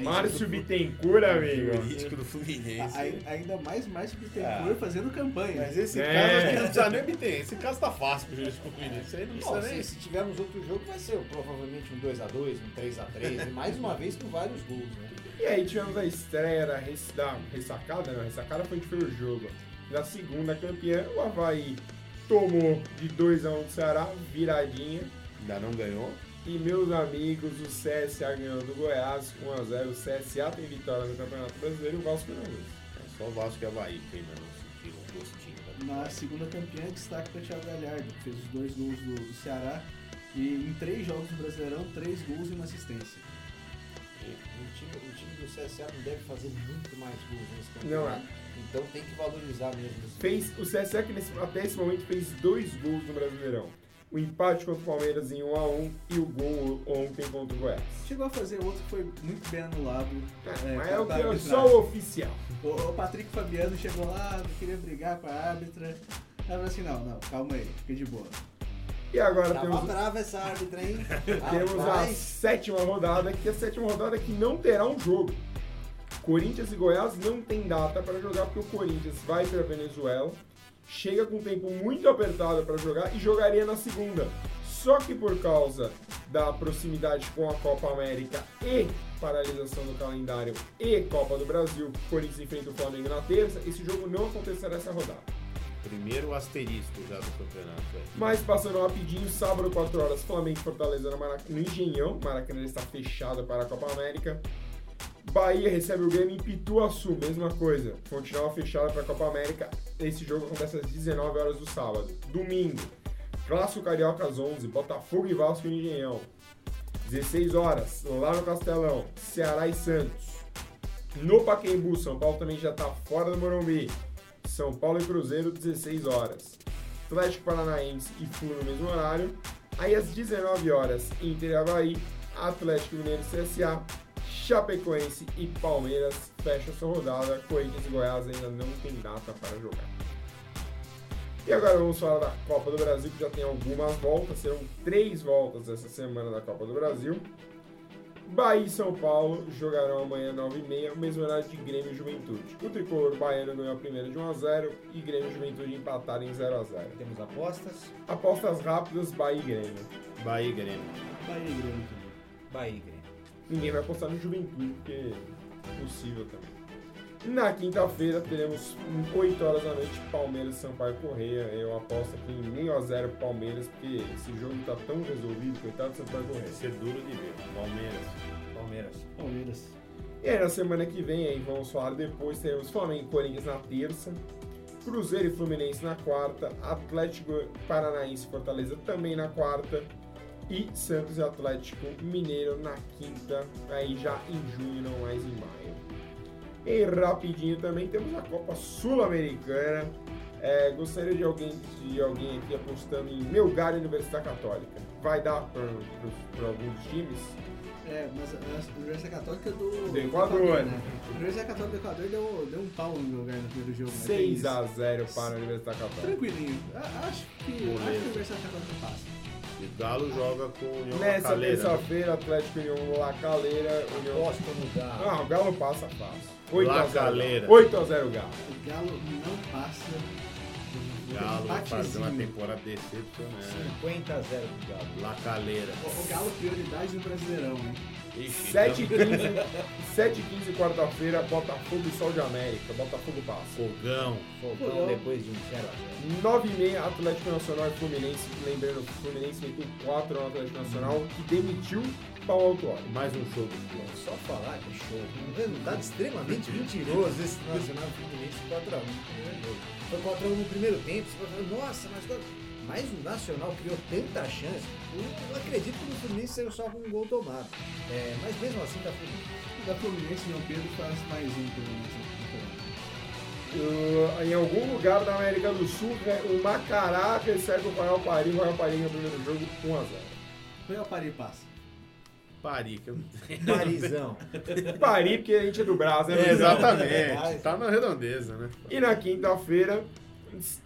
[SPEAKER 1] Márcio Bittencourt, amigo.
[SPEAKER 2] jurídico do Fluminense.
[SPEAKER 3] Ai- ainda mais que tem
[SPEAKER 2] Ah.
[SPEAKER 3] fazendo campanha.
[SPEAKER 2] Mas esse
[SPEAKER 1] É.
[SPEAKER 2] caso acho que não precisa nem. Esse caso tá fácil pro jurídico do Fluminense. Aí não
[SPEAKER 4] Bom,
[SPEAKER 2] precisa
[SPEAKER 4] se,
[SPEAKER 2] nem.
[SPEAKER 4] se tivermos outro jogo, vai ser provavelmente um 2x2, um 3x3, e mais uma vez com vários gols, né?
[SPEAKER 1] E aí tivemos a estreia da, res- da ressacada, não, a ressacada foi primeiro jogo. Da segunda campeã, o Havaí tomou de 2 a 1 do Ceará, viradinha.
[SPEAKER 2] Ainda não ganhou.
[SPEAKER 1] E meus amigos, o CSA ganhou do Goiás 1 a 0 O CSA tem vitória no Campeonato Brasileiro e o Vasco não.
[SPEAKER 2] É só o Vasco e Havaí que ainda não sentiram o gostinho da
[SPEAKER 3] Na segunda campeã, destaque para Thiago Galhardo, que fez os dois gols do, do Ceará. E em três jogos do Brasileirão, três gols e uma assistência.
[SPEAKER 4] O time, o time do CSA não deve fazer muito mais gols nesse
[SPEAKER 1] Não
[SPEAKER 4] campeonato. Então tem que valorizar mesmo. esse-
[SPEAKER 1] Fez, o CSA que nesse, até esse momento fez dois gols no Brasileirão. O empate contra o Palmeiras em 1x1 e o gol ontem contra o Goiás.
[SPEAKER 3] Chegou a fazer outro que foi muito bem anulado.
[SPEAKER 1] É,
[SPEAKER 3] é,
[SPEAKER 1] mas é o que é o oficial.
[SPEAKER 3] O, o Patrick Fabiano chegou lá, queria brigar com a árbitra. Ela falou assim, não, não, calma aí, fica de boa.
[SPEAKER 1] E agora
[SPEAKER 4] Tava
[SPEAKER 1] temos,
[SPEAKER 4] brava essa árbitra, hein?
[SPEAKER 1] temos a sétima rodada, que é a sétima rodada que não terá um jogo. Corinthians e Goiás não tem data para jogar porque o Corinthians vai para Venezuela, chega com um tempo muito apertado para jogar e jogaria na segunda. Só que por causa da proximidade com a Copa América e paralisação do calendário e Copa do Brasil, o Corinthians enfrenta o Flamengo na terça, esse jogo não acontecerá nessa rodada.
[SPEAKER 2] Primeiro asterisco já do campeonato.
[SPEAKER 1] Mas passando rapidinho, sábado, 4 horas, Flamengo e Fortaleza no, Marac- no Engenhão. Maracanã está fechado para a Copa América. Bahia recebe o Grêmio em Pituaçu, mesma coisa. Continua fechada para a Copa América. Esse jogo acontece às 19 horas do sábado. Domingo, Clássico Carioca às 11, Botafogo e Vasco no Engenhão. 16 horas, lá no Castelão, Ceará e Santos. No Pacaembu, São Paulo também já está fora do Morumbi. São Paulo e Cruzeiro, 16 horas. Atlético Paranaense e Flu no mesmo horário. Aí às 19 horas, Inter e Havaí, Atlético Mineiro e CSA, Chapecoense e Palmeiras fecham sua rodada. Corinthians e Goiás ainda não tem data para jogar. E agora vamos falar da Copa do Brasil, que já tem algumas voltas, serão três voltas essa semana da Copa do Brasil. Bahia e São Paulo jogarão amanhã 9h30, o mesmo horário de Grêmio e Juventude. O tricolor baiano ganhou a primeira de 1x0 e Grêmio e Juventude empataram em 0x0.
[SPEAKER 4] Temos apostas.
[SPEAKER 1] Apostas rápidas, Bahia e Grêmio.
[SPEAKER 2] Bahia e Grêmio.
[SPEAKER 3] Bahia e Grêmio também.
[SPEAKER 4] Bahia e Grêmio.
[SPEAKER 1] Ninguém vai apostar no Juventude, porque é possível também. Na quinta-feira teremos 8 horas da noite Palmeiras e Sampaio Correia. Eu aposto aqui em meio a zero Palmeiras, porque esse jogo tá tão resolvido, coitado do Sampaio
[SPEAKER 2] Vai
[SPEAKER 1] Correia.
[SPEAKER 2] ser duro de ver. Palmeiras.
[SPEAKER 4] Palmeiras.
[SPEAKER 3] Palmeiras.
[SPEAKER 1] E aí na semana que vem, aí vamos falar depois, teremos Flamengo e Corinthians na terça, Cruzeiro e Fluminense na quarta, Atlético Paranaense e Fortaleza também na quarta, e Santos e Atlético Mineiro na quinta, aí já em junho, não mais em maio. E rapidinho também temos a Copa Sul-Americana. É, gostaria de alguém, de alguém aqui apostando em Melgar e Universidade Católica. Vai dar para alguns times?
[SPEAKER 3] É, mas a Universidade Católica do.
[SPEAKER 1] Do Equador.
[SPEAKER 3] né? A Universidade Católica do Equador deu, deu um pau no meu lugar no primeiro jogo. né?
[SPEAKER 1] 6
[SPEAKER 3] Tem
[SPEAKER 1] a
[SPEAKER 3] isso.
[SPEAKER 1] 0 para a Universidade Católica.
[SPEAKER 3] Tranquilinho. A- Acho que, acho que a Universidade Católica passa.
[SPEAKER 2] E o Galo joga com o União
[SPEAKER 1] Nessa
[SPEAKER 2] Calera.
[SPEAKER 1] terça-feira, Atlético União La Calera. União...
[SPEAKER 4] Aposta no Galo.
[SPEAKER 1] Ah, o Galo passa fácil. 8
[SPEAKER 2] La
[SPEAKER 1] a 0.
[SPEAKER 2] Calera.
[SPEAKER 1] 8 a 0 Galo.
[SPEAKER 3] O Galo não passa.
[SPEAKER 2] O Galo vai fazer uma temporada decepcionante.
[SPEAKER 4] 50 a 0 pro Galo.
[SPEAKER 2] La Calera.
[SPEAKER 3] O, o Galo prioridade no Brasileirão, hein?
[SPEAKER 2] Ixi,
[SPEAKER 1] 7 e
[SPEAKER 2] então,
[SPEAKER 1] 15, 7 e 15 quarta-feira, Botafogo e Sol de América. Botafogo passa.
[SPEAKER 2] Fogão.
[SPEAKER 4] Fogão
[SPEAKER 3] Fogão.
[SPEAKER 4] depois de um 0 a 0
[SPEAKER 1] 9 e meia, Atlético Nacional e Fluminense. Lembrando, o Fluminense meteu 4 no Atlético Nacional, que demitiu Paulo Autuori.
[SPEAKER 2] Mais um show do Fogão.
[SPEAKER 4] Só falar que show. Um resultado extremamente mentiroso esse Nacional Fluminense 4x1 no primeiro jogo. Foi 4x1 no primeiro tempo. Você vai falar, nossa, mas, qual- mas o Nacional criou tanta chance. Eu não acredito que o Fluminense saiu só com um gol tomado. É, mas mesmo assim tá tudo.
[SPEAKER 3] O da Fluminense, João Pedro faz mais um pelo menos.
[SPEAKER 1] Uh, em algum lugar da América do Sul, né, o Macará recebe o Royal Paris. O Royal Paris no primeiro jogo, 1 a 0
[SPEAKER 3] Real Paris passa.
[SPEAKER 2] Pari, que eu não tenho.
[SPEAKER 4] Parizão.
[SPEAKER 1] Paris, porque a gente é do Brasil, né?
[SPEAKER 2] É, exatamente. Tá na redondeza, né?
[SPEAKER 1] E na quinta-feira,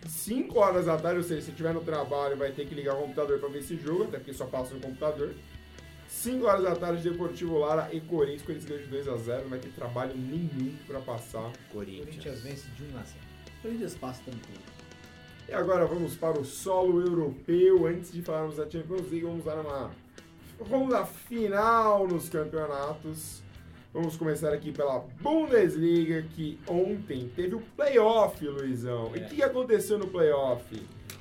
[SPEAKER 1] 5 horas da tarde, ou seja, se estiver no trabalho, vai ter que ligar o computador para ver esse jogo, até porque só passa no computador. 5 horas da tarde, Deportivo Lara e Corinthians. Corinthians ganhou de 2 a 0 não vai ter trabalho nenhum para passar.
[SPEAKER 4] Corinthians
[SPEAKER 2] Corinthians.
[SPEAKER 4] vence de 1 a 0
[SPEAKER 3] Corinthians passa também.
[SPEAKER 1] E agora vamos para o solo europeu. Antes de falarmos da Champions League, vamos dar uma ronda final nos campeonatos. Vamos começar aqui pela Bundesliga, que ontem teve o playoff, Luizão. E o
[SPEAKER 4] É.
[SPEAKER 1] que aconteceu no playoff?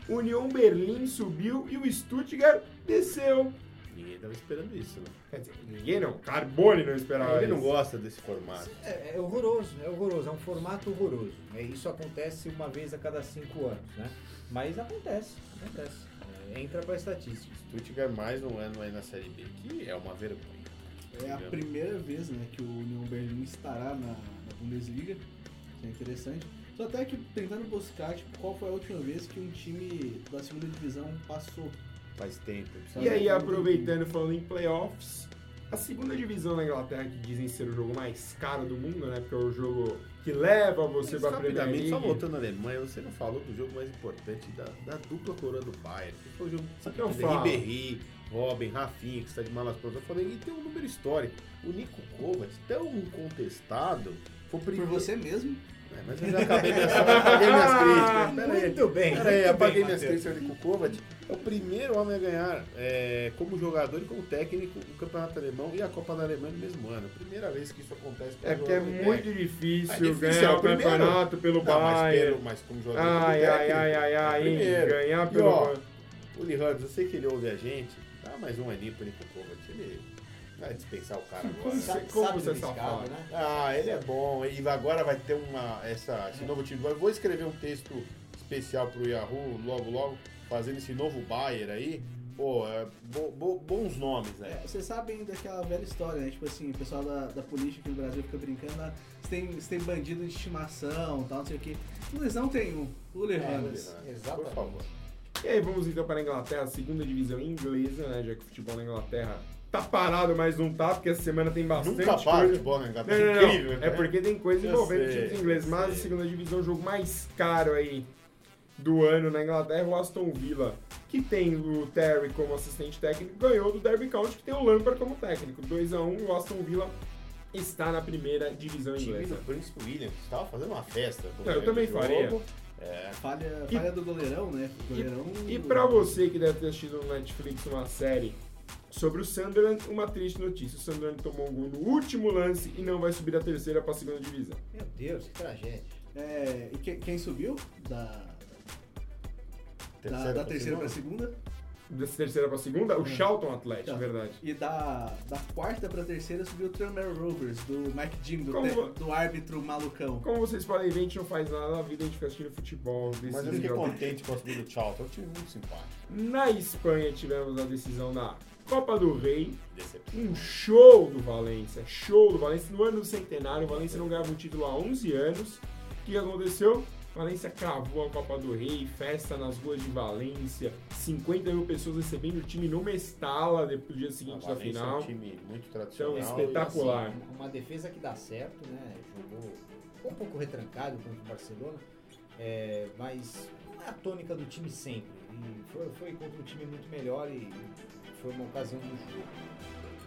[SPEAKER 1] União Berlim subiu e o Stuttgart desceu.
[SPEAKER 2] Ninguém tava esperando isso, né?
[SPEAKER 1] Quer dizer, ninguém não. Carbone não esperava
[SPEAKER 2] Ele não
[SPEAKER 1] isso.
[SPEAKER 2] gosta desse formato.
[SPEAKER 4] É, é horroroso, é horroroso, é um formato horroroso. É, isso acontece uma vez a cada cinco anos, né? Mas acontece, acontece. entra pra estatística.
[SPEAKER 2] Stuttgart mais um ano aí na Série B, que é uma vergonha.
[SPEAKER 3] É a primeira vez né, que o Union Berlin estará na, na Bundesliga. Isso é interessante. Só até que tentando buscar tipo, qual foi a última vez que um time da segunda divisão passou.
[SPEAKER 2] Faz tempo.
[SPEAKER 1] E aí, aproveitando, falando em playoffs, a segunda divisão na Inglaterra, que dizem ser o jogo mais caro do mundo, né? Porque é o jogo que leva você
[SPEAKER 2] Mas,
[SPEAKER 1] pra Premier
[SPEAKER 2] rapidamente, só
[SPEAKER 1] League.
[SPEAKER 2] voltando à Alemanha, você não falou do jogo mais importante da, da dupla coroa do Bayern. Que foi o jogo
[SPEAKER 1] Eu falo.
[SPEAKER 2] Ribéry, Robin, Rafinha, que está de malas prontas. Eu falei, e tem um número histórico. O Nico Kovac, tão contestado, foi o
[SPEAKER 3] Por
[SPEAKER 2] primeiro...
[SPEAKER 3] você mesmo.
[SPEAKER 2] É, mas eu já acabei minhas, apaguei minhas críticas. Pera aí.
[SPEAKER 4] Muito bem.
[SPEAKER 2] Pera aí,
[SPEAKER 4] muito
[SPEAKER 2] apaguei
[SPEAKER 4] bem,
[SPEAKER 2] minhas
[SPEAKER 4] Matheus.
[SPEAKER 2] críticas. O Nico Kovac é o primeiro homem a ganhar é, como jogador e como técnico o Campeonato Alemão e a Copa da Alemanha no mesmo ano. Primeira vez que isso acontece.
[SPEAKER 1] É porque é muito
[SPEAKER 2] técnico.
[SPEAKER 1] difícil,
[SPEAKER 2] É difícil,
[SPEAKER 1] ganhar
[SPEAKER 2] é o
[SPEAKER 1] o
[SPEAKER 2] primeiro.
[SPEAKER 1] campeonato pelo
[SPEAKER 2] Não, mas,
[SPEAKER 1] Bayern.
[SPEAKER 2] pelo- mas como jogador
[SPEAKER 1] Ai,
[SPEAKER 2] como
[SPEAKER 1] ai,
[SPEAKER 2] técnico,
[SPEAKER 1] ai, ai,
[SPEAKER 2] é
[SPEAKER 1] ai, hein?
[SPEAKER 2] primeiro.
[SPEAKER 1] Ganhar
[SPEAKER 2] E,
[SPEAKER 1] pelo
[SPEAKER 2] ó, O Lee Hurts, eu sei que ele ouve a gente. Mais um aninho pro Nico Kovac. Ele vai dispensar o cara agora.
[SPEAKER 1] Como
[SPEAKER 4] Sabe,
[SPEAKER 1] Como
[SPEAKER 4] sabe
[SPEAKER 1] você é
[SPEAKER 4] do
[SPEAKER 1] safado?
[SPEAKER 4] escado, né?
[SPEAKER 2] Ah, ele é bom. E agora vai ter uma, essa, esse novo time. Eu vou escrever um texto especial pro Yahoo logo, logo, fazendo esse novo Bayer aí. Pô, é, bo- bo- bons nomes, né?
[SPEAKER 3] É, vocês sabem daquela velha história, né? Tipo assim, o pessoal da, da polícia aqui no Brasil fica brincando, ah, você tem, você tem bandido de estimação tal, não sei o quê. Eles não tem um. O
[SPEAKER 4] É,
[SPEAKER 3] Levandas.
[SPEAKER 4] Exatamente.
[SPEAKER 2] Por favor.
[SPEAKER 1] E aí, vamos então para a Inglaterra, a segunda divisão inglesa, né? Já que o futebol na Inglaterra tá parado, mas não tá, porque essa semana tem bastante
[SPEAKER 2] Nunca para
[SPEAKER 1] coisa.
[SPEAKER 2] futebol,
[SPEAKER 1] Não,
[SPEAKER 2] Inglaterra?
[SPEAKER 1] não, não.
[SPEAKER 2] Incrível,
[SPEAKER 1] É
[SPEAKER 2] né?
[SPEAKER 1] porque tem coisa envolvendo times ingleses, mas a segunda divisão, o jogo mais caro aí do ano na Inglaterra, o Aston Villa, que tem o Terry como assistente técnico, ganhou do Derby County, que tem o Lampard como técnico. 2x1 e o Aston Villa está na primeira divisão
[SPEAKER 2] O time
[SPEAKER 1] inglesa.
[SPEAKER 2] do Príncipe William estava fazendo uma festa.
[SPEAKER 1] Não, eu também faria.
[SPEAKER 2] É,
[SPEAKER 3] Falha,
[SPEAKER 1] E-
[SPEAKER 3] falha do goleirão, né? Goleirão.
[SPEAKER 1] E pra você que deve ter assistido no Netflix uma série sobre o Sunderland, uma triste notícia. O Sunderland tomou um gol no último lance e não vai subir da terceira para a segunda divisão.
[SPEAKER 4] Meu Deus, que tragédia.
[SPEAKER 3] É, e que- quem subiu? Da, da, da
[SPEAKER 2] pra
[SPEAKER 3] terceira pra
[SPEAKER 2] segunda?
[SPEAKER 1] Da terceira para a segunda, o
[SPEAKER 3] É.
[SPEAKER 1] Charlton Athletic,
[SPEAKER 3] Tá.
[SPEAKER 1] verdade.
[SPEAKER 3] E da, da quarta pra terceira subiu o Tranmere Rovers, do Mike Jim, do,
[SPEAKER 1] Como
[SPEAKER 3] te- do árbitro malucão.
[SPEAKER 1] Como vocês podem ver, a gente não faz nada na vida, a gente fica assistindo futebol.
[SPEAKER 2] Mas eu fiquei contente com a subida do Charlton. É um time muito simpático.
[SPEAKER 1] Na Espanha tivemos a decisão da Copa do Rei,
[SPEAKER 2] Decepção.
[SPEAKER 1] um show do Valência, show do Valência. No ano do centenário, o Valência não ganhava o título há 11 anos. O que aconteceu? Valência cravou a Copa do Rei, festa nas ruas de Valência, 50 mil pessoas recebendo o time no Mestala depois do dia
[SPEAKER 2] A
[SPEAKER 1] seguinte da
[SPEAKER 2] Valência é
[SPEAKER 1] final.
[SPEAKER 2] um time muito tradicional.
[SPEAKER 1] Então, espetacular.
[SPEAKER 4] Assim, uma defesa que dá certo, né? Jogou um pouco retrancado contra o Barcelona, é, mas não é a tônica do time sempre. E foi, foi contra um time muito melhor e foi uma ocasião do jogo.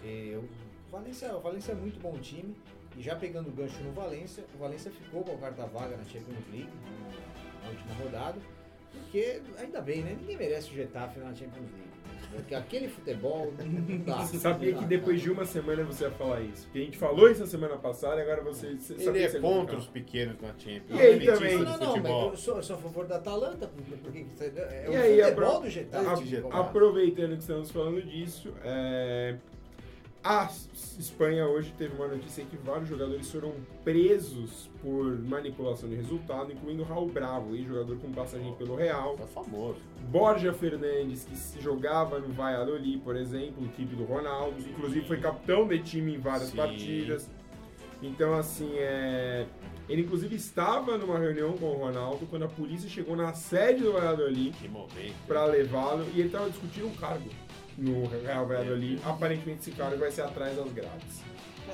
[SPEAKER 4] É, o, Valência, o Valência é muito bom time. E já pegando o gancho no Valência, o Valência ficou com a quarta vaga na Champions League na, última rodada. Porque, ainda bem, né? Ninguém merece o Getafe na Champions League. Porque aquele futebol não dá.
[SPEAKER 1] Você sabia que depois de uma semana você ia falar isso? Porque a gente falou isso na semana passada e agora você, você
[SPEAKER 2] Ele
[SPEAKER 1] sabia
[SPEAKER 2] é contra os pequenos na Champions.
[SPEAKER 1] E aí
[SPEAKER 2] Ele é
[SPEAKER 1] também-
[SPEAKER 4] Não, não, não, eu sou, a favor da Atalanta, porque, porque é
[SPEAKER 1] E
[SPEAKER 4] o
[SPEAKER 1] aí,
[SPEAKER 4] futebol
[SPEAKER 1] apro-
[SPEAKER 4] do Getafe.
[SPEAKER 2] a- a-
[SPEAKER 4] jogar.
[SPEAKER 1] Aproveitando que estamos falando disso, é, a Espanha hoje teve uma notícia que vários jogadores foram presos por manipulação de resultado, incluindo o Raul Bravo, jogador com passagem pelo Real.
[SPEAKER 2] Tá famoso.
[SPEAKER 1] Borja Fernandes, que se jogava no Valladolid, por exemplo, equipe do Ronaldo, inclusive foi capitão de time em várias
[SPEAKER 2] Sim.
[SPEAKER 1] partidas. Então, assim, é... ele inclusive estava numa reunião com o Ronaldo quando a polícia chegou na sede do Valladolid para levá-lo e ele estava discutindo um cargo no Real Valladolid. Aparentemente, esse cargo vai ser atrás das grades.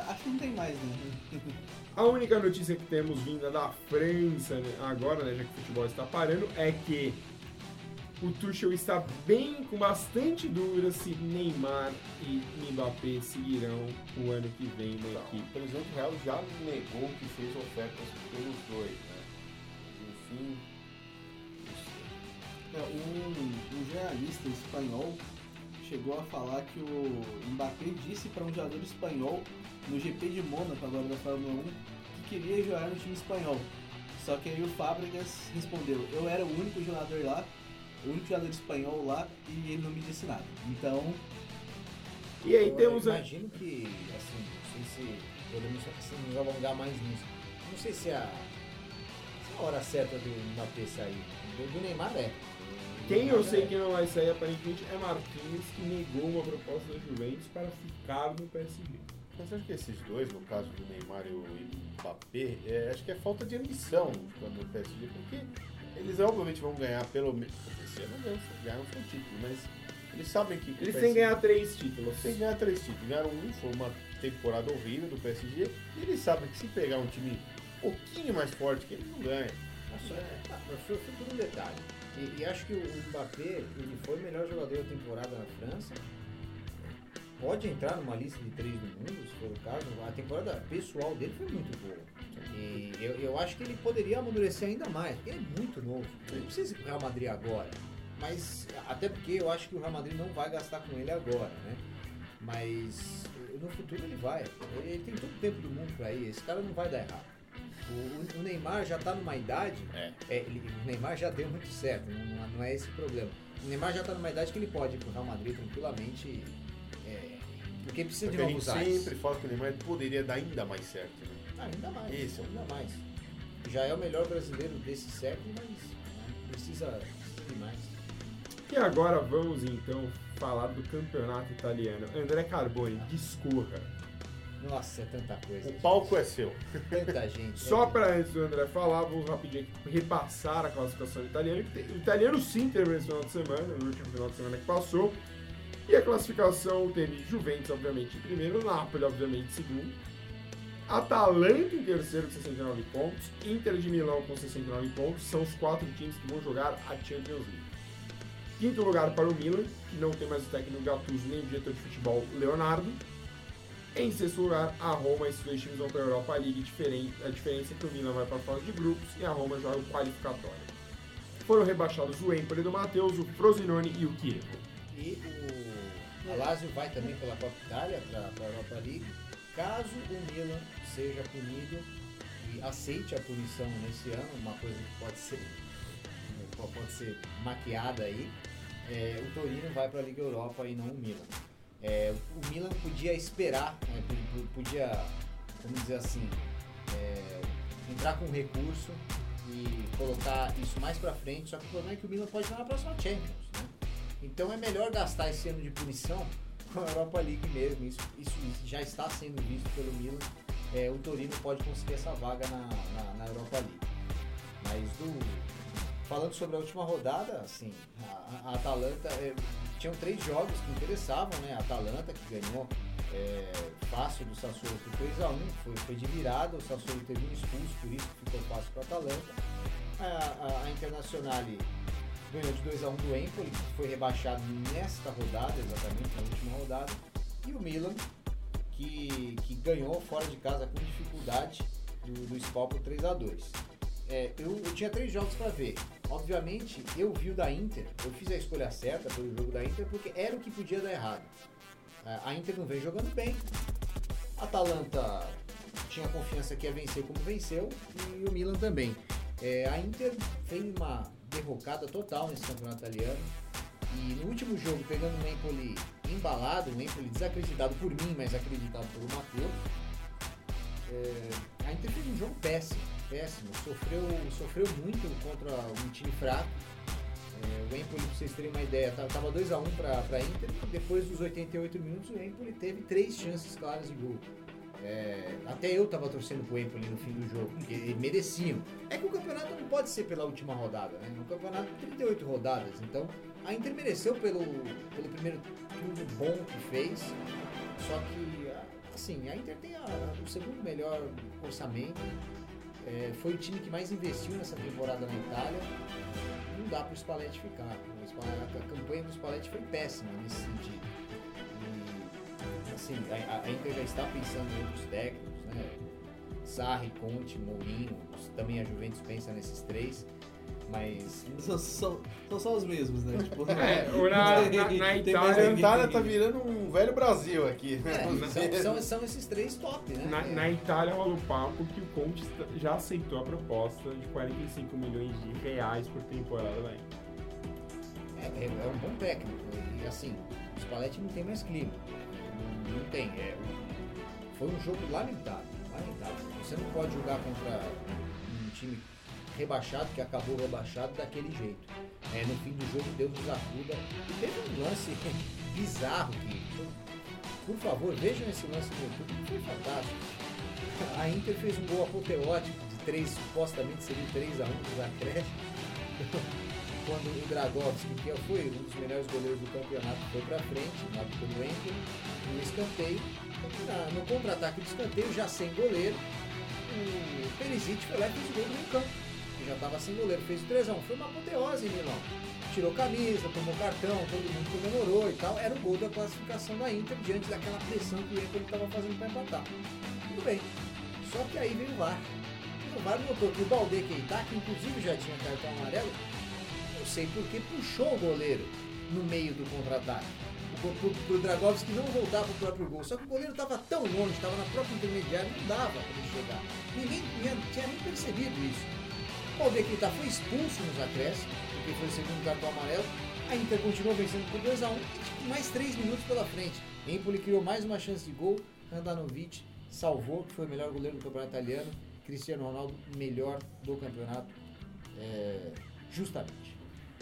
[SPEAKER 3] Acho que não tem mais, né?
[SPEAKER 1] A única notícia que temos vinda da França né, agora, né, já que o futebol está parando, é que o Tuchel está bem com bastante dúvida se Neymar e Mbappé seguirão o ano que vem na
[SPEAKER 2] O
[SPEAKER 1] equipe.
[SPEAKER 2] presidente real já negou que fez ofertas pelos dois, né? Enfim.
[SPEAKER 3] É, Um, um jornalista espanhol chegou a falar que o Mbappé disse para um jogador espanhol no GP de Mônaco, agora da Fórmula 1, que queria jogar no time espanhol. Só que aí o Fábricas respondeu: Eu era o único jogador lá, o único jogador espanhol lá e ele não me disse nada. Então,
[SPEAKER 1] E aí
[SPEAKER 4] Eu
[SPEAKER 1] temos a...
[SPEAKER 4] imagino que, assim, não sei se podemos assim, nos alongar mais nisso. Não sei se a, se a hora certa do Mbappé sair. Do, do Neymar é.
[SPEAKER 1] Quem eu sei que não vai sair aparentemente é Marquinhos, que negou uma proposta da Juventus para ficar no PSG.
[SPEAKER 2] Mas acho que esses dois, no caso do Neymar e o Mbappé, é, acho que é falta de ambição quando o PSG, porque eles obviamente vão ganhar pelo menos. Esse ano ganharam foi um título, mas eles sabem que.
[SPEAKER 1] Eles
[SPEAKER 2] o
[SPEAKER 1] têm que
[SPEAKER 2] PSG
[SPEAKER 1] ganhar três títulos.
[SPEAKER 2] Que ganhar três títulos. Ganharam um, foi uma temporada horrível do PSG. E eles sabem que se pegar um time um pouquinho mais forte, que eles não ganham.
[SPEAKER 4] Só- tá, mas foi, foi por um detalhe. E, e acho que o Mbappé, ele foi o melhor jogador da temporada na França. Pode entrar numa lista de três do mundo, se for o caso. A temporada pessoal dele foi muito boa. E eu, eu acho que ele poderia amadurecer ainda mais, ele é muito novo. Ele não precisa ir pro Real Madrid agora. Mas, até porque eu acho que o Real Madrid não vai gastar com ele agora, né? Mas no futuro ele vai. Ele, ele tem todo o tempo do mundo pra ir. Esse cara não vai dar errado. O, o- Neymar já tá numa idade.
[SPEAKER 2] É.
[SPEAKER 4] é, ele- o Neymar já deu muito certo, não, não- é esse o problema. O Neymar já tá numa idade que ele pode ir pro Real Madrid tranquilamente. é, porque precisa
[SPEAKER 2] Só
[SPEAKER 4] de
[SPEAKER 2] que a gente
[SPEAKER 4] novos ares.
[SPEAKER 2] sempre fala que o Neymar poderia dar ainda mais certo. Né?
[SPEAKER 4] Ah, ainda mais.
[SPEAKER 2] Isso.
[SPEAKER 4] Ainda mais. Já é o melhor brasileiro desse século, mas né, precisa, precisa de mais.
[SPEAKER 1] E agora vamos então falar do campeonato italiano. André Carboni, discorra.
[SPEAKER 4] Nossa, é tanta coisa.
[SPEAKER 2] O
[SPEAKER 4] gente.
[SPEAKER 2] palco é seu.
[SPEAKER 4] Tanta gente.
[SPEAKER 1] Só
[SPEAKER 4] É,
[SPEAKER 1] para antes do André falar, vamos rapidinho repassar a classificação italiana. O italiano sim teve esse final de semana, no último final de semana que passou. E a classificação teve Juventus, obviamente, em primeiro, Napoli, obviamente, em segundo. Atalanta em terceiro com 69 pontos, Inter de Milão com 69 pontos, são os quatro times que vão jogar a Champions League. Quinto lugar para o Milan, que não tem mais o técnico Gattuso nem o diretor de futebol Leonardo. Em sexto lugar, a Roma, esses dois times vão para a Europa League, diferente, a diferença é que o Milan vai para a fase de grupos e a Roma joga o qualificatório. Foram rebaixados o Empoli do Matheus, o Frosinone e o Chievo.
[SPEAKER 4] E o Lazio vai também pela Copa Itália para a Europa League. Caso o Milan seja punido e aceite a punição nesse ano, uma coisa que pode ser, pode ser maquiada aí, é, o Torino vai para a Liga Europa e não o Milan. É, o Milan podia esperar, né, po- po- podia, vamos dizer assim, é, entrar com recurso e colocar isso mais pra frente, só que o problema é que o Milan pode estar na próxima Champions, né? Então é melhor gastar esse ano de punição com a Europa League mesmo. Isso, isso já está sendo visto pelo Milan. É, o Torino pode conseguir essa vaga na, na, na Europa League. Mas do- falando sobre a última rodada, assim, a, a Atalanta é, tinham três jogos que interessavam, né? A Atalanta que ganhou é, fácil do Sassuolo por 3x1, foi, foi de virada, o Sassuolo teve um expulso, por isso ficou fácil para a Atalanta. A, a, Internazionale ganhou de 2x1 do Empoli, que foi rebaixado nesta rodada, exatamente, na última rodada. E o Milan, que, que ganhou fora de casa com dificuldade do, do Spal por 3x2. É, eu, eu tinha três jogos para ver. Obviamente, eu vi o da Inter, eu fiz a escolha certa pelo jogo da Inter, porque era o que podia dar errado. É, A Inter não vem jogando bem, a Atalanta tinha confiança que ia vencer como venceu, e o Milan também. É, a Inter fez uma derrocada total nesse campeonato italiano. E no último jogo, pegando o Empoli embalado, o Empoli desacreditado por mim, mas acreditado pelo Matheus, é, a Inter fez um jogo péssimo, péssimo. Sofreu, sofreu muito contra um time fraco. É, o Empoli, pra vocês terem uma ideia, ta- tava 2x1 pra, pra Inter, e depois dos 88 minutos o Empoli teve três chances claras de gol. É, até eu tava torcendo pro Empoli no fim do jogo, porque mereciam. É que o campeonato não pode ser pela última rodada, né? Um campeonato de 38 rodadas, então a Inter mereceu pelo, pelo primeiro turno bom que fez, só que, assim, a Inter tem a- o segundo melhor orçamento, é, foi o time que mais investiu nessa temporada na Itália, não dá ficar. O Spalletti- a campanha do Spalletti foi péssima nesse sentido. Assim, a, a Inter já está pensando em outros técnicos, né? Sarri, Conte, Mourinho, também a Juventus pensa nesses três, mas
[SPEAKER 3] São, são, são só os mesmos, né? Tipo,
[SPEAKER 1] É, o na-
[SPEAKER 3] tem-
[SPEAKER 1] na- na Itália-
[SPEAKER 2] Itália tá virando um velho Brasil aqui. né?
[SPEAKER 4] é, são, são, são esses três top, né?
[SPEAKER 1] Na,
[SPEAKER 4] É.
[SPEAKER 1] na Itália rola o papo que o Conte já aceitou a proposta de 45 milhões de reais por temporada da Inter.
[SPEAKER 4] É, é- é um bom técnico. E assim, o Spalletti não tem mais clima. Não, não tem. É, foi um jogo lamentável. Lamentável. Você não pode jogar contra um time rebaixado, que acabou rebaixado daquele jeito. É, no fim do jogo, Deus nos acuda. E teve um lance bizarro que, por favor, vejam esse lance no YouTube, que foi fantástico. A Inter fez um gol apoteótico de três, supostamente seria 3 a 1 dos acréscimos. Quando o Dragovski, que foi um dos melhores goleiros do campeonato, foi para frente, na pelo Enkel, no escanteio. No contra-ataque do escanteio, já sem goleiro, o Perisic foi lá e fez o gol do meio campo. Já estava sem goleiro, fez o 3x1. Foi uma apoteose, Milão. Tirou camisa, tomou cartão, todo mundo comemorou e tal. Era o gol da classificação da Inter diante daquela pressão que o Inter estava fazendo para empatar. Tudo bem. Só que aí veio o VAR. E o VAR notou que o Balde Keita, que inclusive já tinha cartão amarelo, não sei por que puxou o goleiro no meio do contra-ataque. Pro, pro Dragovski não voltar pro próprio gol. Só que o goleiro estava tão longe, estava na própria intermediária, não dava para ele chegar. Ninguém tinha, tinha nem percebido isso. O Balde Keita foi expulso nos acréscimos, porque foi o segundo cartão amarelo. A Inter continuou vencendo por 2x1 e tipo, mais 3 minutos pela frente. Empoli criou mais uma chance de gol. Andanovic salvou, que foi o melhor goleiro do campeonato italiano. Cristiano Ronaldo, melhor do campeonato, é, justamente.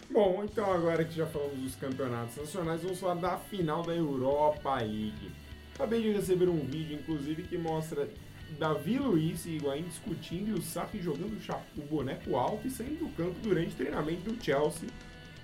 [SPEAKER 1] Bom, então agora que já falamos dos campeonatos nacionais, vamos falar da final da Europa League. Acabei de receber um vídeo, inclusive, que mostra Davi Luiz e Higuaín discutindo e o Sarri jogando o boneco alto e saindo do campo durante o treinamento do Chelsea.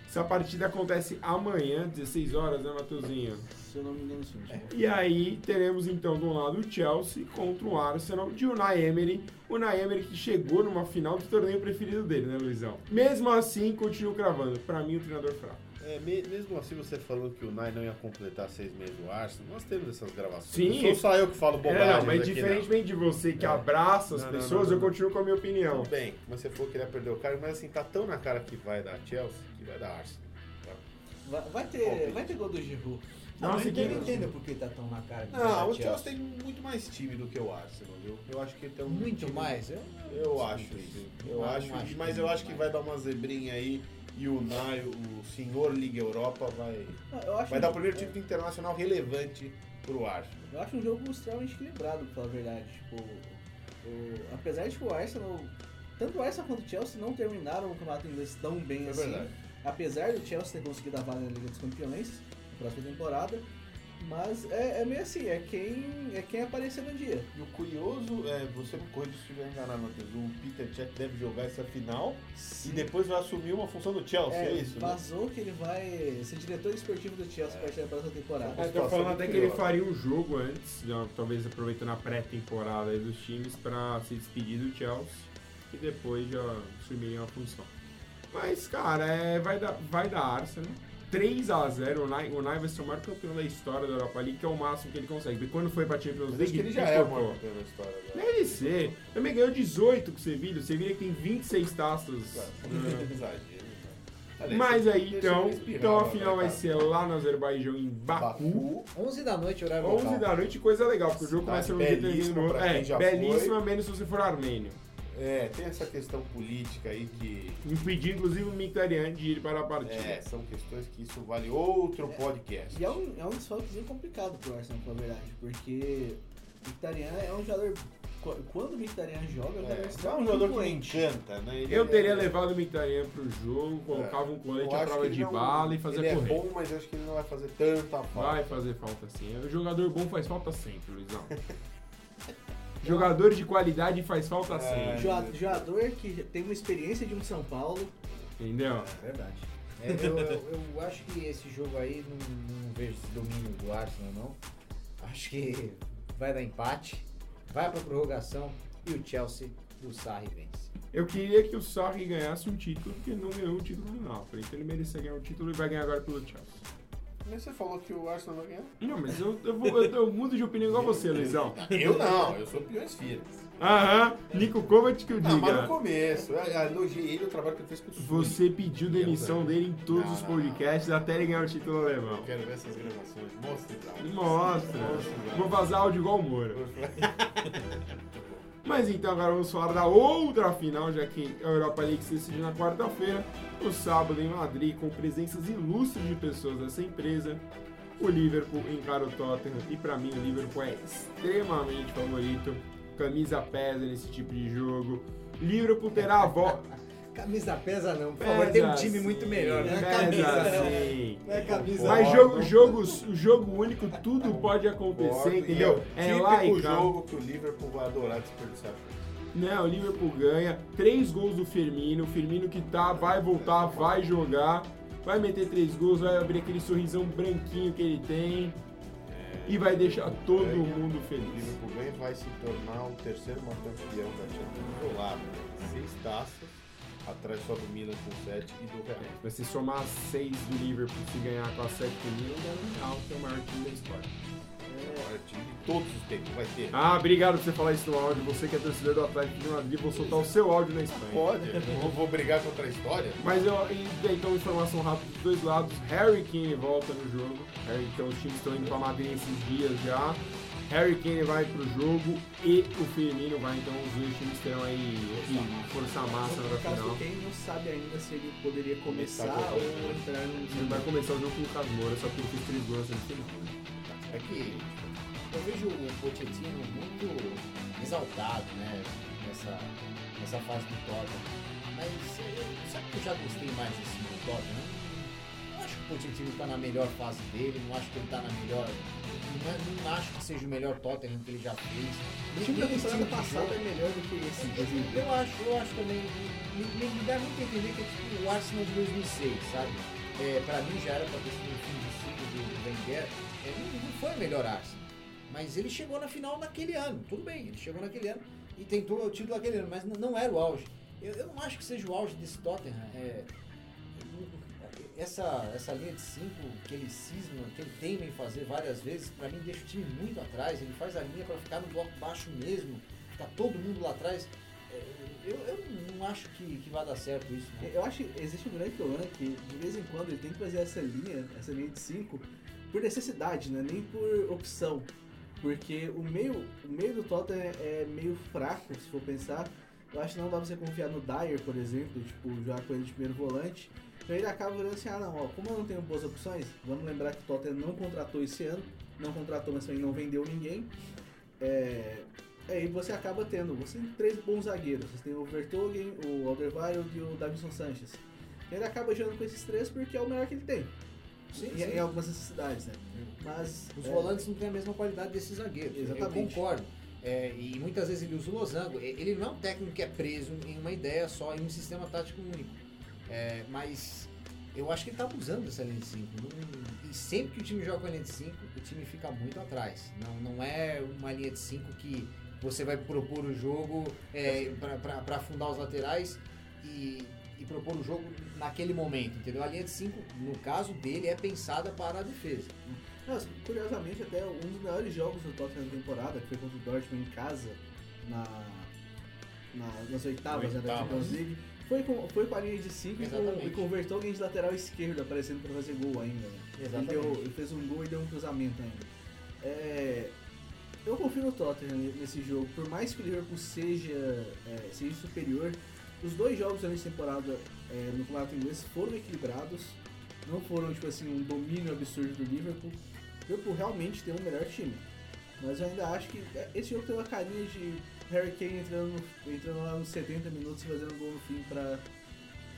[SPEAKER 1] Essa partida acontece amanhã, 16 horas, né, Matheusinho?
[SPEAKER 3] Se eu não me engano, sim.
[SPEAKER 1] E aí teremos então do lado o Chelsea contra o Arsenal de Unai Emery. O Unai Emery que chegou numa final do torneio preferido dele, né, Luizão? Mesmo assim, continuo cravando. Pra mim, o treinador fraco.
[SPEAKER 2] É, me- mesmo assim você falou que o Nai não ia completar seis meses do Arsenal. Nós temos essas gravações.
[SPEAKER 1] Sim.
[SPEAKER 2] Não sou só eu que falo bobagem.
[SPEAKER 1] É, não, mas diferentemente de você que
[SPEAKER 2] É.
[SPEAKER 1] abraça as
[SPEAKER 2] Não, não,
[SPEAKER 1] pessoas,
[SPEAKER 2] não, não,
[SPEAKER 1] eu continuo com a minha opinião.
[SPEAKER 2] Tudo bem, mas você falou que ele ia perder o cargo, mas assim, tá tão na cara que vai dar Chelsea que vai dar Arsenal.
[SPEAKER 3] Vai, vai ter, vai ter gol do Giroud.
[SPEAKER 4] Não,
[SPEAKER 1] que-
[SPEAKER 4] eu não entendo por que tá tão na cara. que vai
[SPEAKER 2] Não, o Chelsea tem muito mais time do que o Arsenal, viu? Eu acho que ele tem um
[SPEAKER 4] Muito
[SPEAKER 2] time-
[SPEAKER 4] mais. Eu,
[SPEAKER 2] Eu acho isso. Eu
[SPEAKER 4] Não,
[SPEAKER 2] acho,
[SPEAKER 4] não acho
[SPEAKER 2] mas eu
[SPEAKER 4] não
[SPEAKER 2] acho que
[SPEAKER 4] vai.
[SPEAKER 2] vai dar uma zebrinha aí e o Nai, o senhor Liga Europa, vai,
[SPEAKER 3] Ah,
[SPEAKER 2] vai dar o primeiro título internacional relevante pro Arsenal.
[SPEAKER 3] eu acho um jogo extremamente equilibrado, pra falar a verdade. Tipo, o- apesar de que o Arsenal, tanto o Arsenal quanto o Chelsea não terminaram o campeonato inglês tão bem
[SPEAKER 2] É
[SPEAKER 3] assim.
[SPEAKER 2] verdade.
[SPEAKER 3] Apesar do Chelsea ter conseguido a vaga na Liga dos Campeões na próxima temporada. Mas é, é meio assim, é quem, é quem aparecer no dia.
[SPEAKER 2] E o curioso, é, você me corrija se estiver enganado, Matheus, o Peter Cech deve jogar essa final e depois vai assumir uma função do Chelsea, é,
[SPEAKER 3] É,
[SPEAKER 2] isso, né?
[SPEAKER 3] vazou que ele vai ser diretor esportivo do Chelsea a partir da próxima temporada.
[SPEAKER 1] É, tô falando até que ele faria um jogo antes, já, talvez aproveitando a pré-temporada aí dos times pra se despedir do Chelsea e depois já assumiria uma função. Mas, cara, é, vai, dar, vai dar Arsenal. 3x0, o Nai, o Nai vai ser o maior campeão da história da Europa League, que é o máximo que ele consegue. Porque quando foi pra Champions League,
[SPEAKER 2] acho que ele já é o maior campeão da história agora.
[SPEAKER 1] Deve ser. Também ganhou 18 com o Sevilha. O Sevilha que tem 26 taças.
[SPEAKER 2] Aliás,
[SPEAKER 1] Mas aí, então, então a final vai ser lá no Azerbaijão, em Baku.
[SPEAKER 2] Baku.
[SPEAKER 4] 11 da noite, horário
[SPEAKER 1] 11
[SPEAKER 4] local.
[SPEAKER 1] da noite, coisa legal, porque o jogo começa no dia e termina
[SPEAKER 2] belíssima
[SPEAKER 1] no
[SPEAKER 2] pra
[SPEAKER 1] outro.
[SPEAKER 2] quem
[SPEAKER 1] É, belíssima, menos se você for armênio.
[SPEAKER 2] É, tem essa questão política aí que.
[SPEAKER 1] Impedir, inclusive, o Mkhitaryan de ir para a partida.
[SPEAKER 2] É, são questões que isso vale outro podcast.
[SPEAKER 3] E é um, é um desfalquezinho complicado pro Arsenal, pra verdade, porque o é um jogador. qu- Quando o Mkhitaryan joga, é um jogador
[SPEAKER 2] É, é um jogador que encanta, né? Ele
[SPEAKER 1] Eu
[SPEAKER 2] é-
[SPEAKER 1] teria levado o Mkhitaryan pro jogo, colocava um colete à prova
[SPEAKER 2] ele
[SPEAKER 1] de
[SPEAKER 2] não-
[SPEAKER 1] bala e fazia
[SPEAKER 2] ele
[SPEAKER 1] correr.
[SPEAKER 2] é bom, mas eu acho que ele não vai fazer tanta falta.
[SPEAKER 1] Vai fazer falta sim. O jogador bom faz falta sempre, Luizão. jogador de qualidade faz falta
[SPEAKER 2] É.
[SPEAKER 1] sempre.
[SPEAKER 3] Joa- Jogador que tem uma experiência de um São Paulo.
[SPEAKER 1] Entendeu?
[SPEAKER 4] É verdade. É, eu, eu- eu acho que esse jogo aí, não, não vejo esse domínio do Arsenal, não. Acho que vai dar empate, vai pra prorrogação e o Chelsea do Sarri vence.
[SPEAKER 1] Eu queria que o Sarri ganhasse um título, porque não ganhou o título do Napoli. Então ele merecia ganhar o título e vai ganhar agora pelo Chelsea.
[SPEAKER 2] Mas você falou que o Arsenal vai ganhar?
[SPEAKER 1] Não, mas eu, eu, vou, eu, eu mudo de opinião igual você, Luizão.
[SPEAKER 2] Eu não, eu sou opiniões firmes.
[SPEAKER 1] Aham, Nico Kovac que eu
[SPEAKER 2] Não, mas no
[SPEAKER 1] diga.
[SPEAKER 2] começo, eu eu elogiei ele o trabalho que ele fez com o Sul.
[SPEAKER 1] Você pediu demissão dele em todos
[SPEAKER 2] Não,
[SPEAKER 1] os
[SPEAKER 2] não,
[SPEAKER 1] podcasts até ele ganhar o título alemão.
[SPEAKER 2] Eu quero ver essas gravações. Mostra.
[SPEAKER 1] Mostra.
[SPEAKER 2] Mostra,
[SPEAKER 1] Vou vazar áudio igual o Moura. Mas então agora vamos falar da outra final, já que a Europa League se decide na quarta-feira, no sábado em Madrid, com presenças ilustres de pessoas dessa empresa. O Liverpool encara o Tottenham e pra mim o Liverpool é extremamente favorito. Camisa pesa nesse tipo de jogo. Liverpool terá a volta.
[SPEAKER 4] Camisa pesa não, por favor, tem um time muito melhor, não é
[SPEAKER 1] Pesa
[SPEAKER 4] camisa não.
[SPEAKER 1] sim.
[SPEAKER 4] Não é camisa
[SPEAKER 1] Mas jogo, jogos, o jogo único, tudo pode acontecer, entendeu? É
[SPEAKER 2] típico
[SPEAKER 1] lá e
[SPEAKER 2] jogo que o Liverpool vai adorar desperdiçar.
[SPEAKER 1] Não, o Liverpool ganha. Três gols do Firmino. O Firmino que tá, vai voltar, vai jogar. Vai meter três gols, vai abrir aquele sorrisão branquinho que ele tem. E vai deixar todo
[SPEAKER 2] ganha.
[SPEAKER 1] mundo
[SPEAKER 2] O
[SPEAKER 1] feliz.
[SPEAKER 2] Liverpool ganha e vai se tornar o terceiro maior campeão da Champions isolado. né? Seis taças, atrás só do Milan com sete e do Real.
[SPEAKER 1] Se você somar as seis do Liverpool se ganhar com as sete do Milan, dá no Real, que é o maior time da história.
[SPEAKER 2] maior time de todos os tempos. Vai ter.
[SPEAKER 1] Ah, obrigado por você falar isso no áudio. Você que é torcedor do Atlético de Madrid, vou soltar o seu áudio na Espanha.
[SPEAKER 2] Pode, não vou brigar contra a história.
[SPEAKER 1] Mas eu, então, informação rápida dos dois lados. Harry Kane volta no jogo. Harry, então, os times estão indo pra Madrid esses dias já. Harry Kane vai pro jogo e o Firmino vai. Então, os dois times terão aí que forçar a massa na
[SPEAKER 3] caso,
[SPEAKER 1] final.
[SPEAKER 3] quem não sabe ainda se ele poderia começar
[SPEAKER 2] Começar
[SPEAKER 3] ou entrar
[SPEAKER 1] Ele
[SPEAKER 3] no
[SPEAKER 1] vai começar o jogo com o Lucas Moura, só que ele fez três gols no final.
[SPEAKER 4] É que eu vejo o Pochettino muito exaltado, né, nessa, nessa fase do Tottenham. Mas eu, sabe que eu já gostei mais desse do Tottenham? Que o Pochettino está na melhor fase dele, não acho que ele está na melhor... Não, é- não acho que seja o melhor Tottenham que ele já fez.
[SPEAKER 3] O time da temporada
[SPEAKER 4] de
[SPEAKER 3] passada é melhor do que esse.
[SPEAKER 4] Eu acho, eu acho também. Me, me, me dá muito a entender que é tipo o Arsenal de 2006, sabe? É, pra mim já era pra ter sido um fim de ciclo do, Wenger. É, não, não foi o melhor Arsenal. Mas ele chegou na final naquele ano. Tudo bem, ele chegou naquele ano e tentou o título naquele ano, mas não, não era o auge. Eu, eu não acho que seja o auge desse Tottenham. É, essa, essa linha de 5 que ele cisma, que ele teima em fazer várias vezes, pra mim deixa o time muito atrás. Ele faz a linha pra ficar no bloco baixo mesmo, ficar todo mundo lá atrás. É, Eu, eu não acho que, que vai dar certo isso.
[SPEAKER 3] Eu acho que existe um grande problema que de vez em quando ele tem que fazer essa linha, essa linha de 5, por necessidade, né? nem por opção. Porque o meio, o meio do Tottenham é, é meio fraco, se for pensar. Eu acho que não dá pra você confiar no Dyer, por exemplo, tipo, jogar com ele de primeiro volante. Então ele acaba virando assim, ah não, ó, como eu não tenho boas opções, vamos lembrar que o Tottenham não contratou esse ano, não contratou, mas também não vendeu ninguém. É, aí você acaba tendo, você tem três bons zagueiros, você tem o Vertogen, o Alderweireld e o Davidson Sanches. Ele acaba jogando com esses três porque é o melhor que ele tem.
[SPEAKER 4] Sim,
[SPEAKER 3] em,
[SPEAKER 4] sim.
[SPEAKER 3] em algumas necessidades, né? Mas.
[SPEAKER 4] Os
[SPEAKER 3] é,
[SPEAKER 4] volantes não têm a mesma qualidade desses zagueiros.
[SPEAKER 3] Exatamente.
[SPEAKER 4] Eu concordo. É, e muitas vezes ele usa o losango. Ele não é um técnico que é preso em uma ideia só, em um sistema tático único. É, mas eu acho que ele está abusando dessa linha de 5. E sempre que o time joga com a linha de 5, o time fica muito atrás. Não, não é uma linha de 5 que você vai propor o jogo é, para afundar os laterais e, e propor o jogo naquele momento, entendeu? A linha de 5, no caso dele, é pensada para a defesa.
[SPEAKER 3] Mas, curiosamente, até um dos melhores jogos do Tottenham na temporada, que foi contra o Dortmund em casa, na, na- nas oitavas né, da
[SPEAKER 2] Oitavas.
[SPEAKER 3] Champions League, foi com, foi com a linha de 5 e, e convertou alguém de lateral esquerdo aparecendo para fazer gol ainda. Né? Ele,
[SPEAKER 4] Exatamente.
[SPEAKER 3] deu- ele fez um gol e deu um cruzamento ainda. É, eu confio no Tottenham nesse jogo, por mais que o Liverpool seja, é, seja superior, os dois jogos da temporada é, no campeonato inglês foram equilibrados, não foram tipo assim um domínio absurdo do Liverpool. O Liverpool realmente tem um melhor time, mas eu ainda acho que é, esse jogo tem uma carinha de Harry Kane entrando, entrando lá nos 70 minutos e fazendo um gol no fim pra,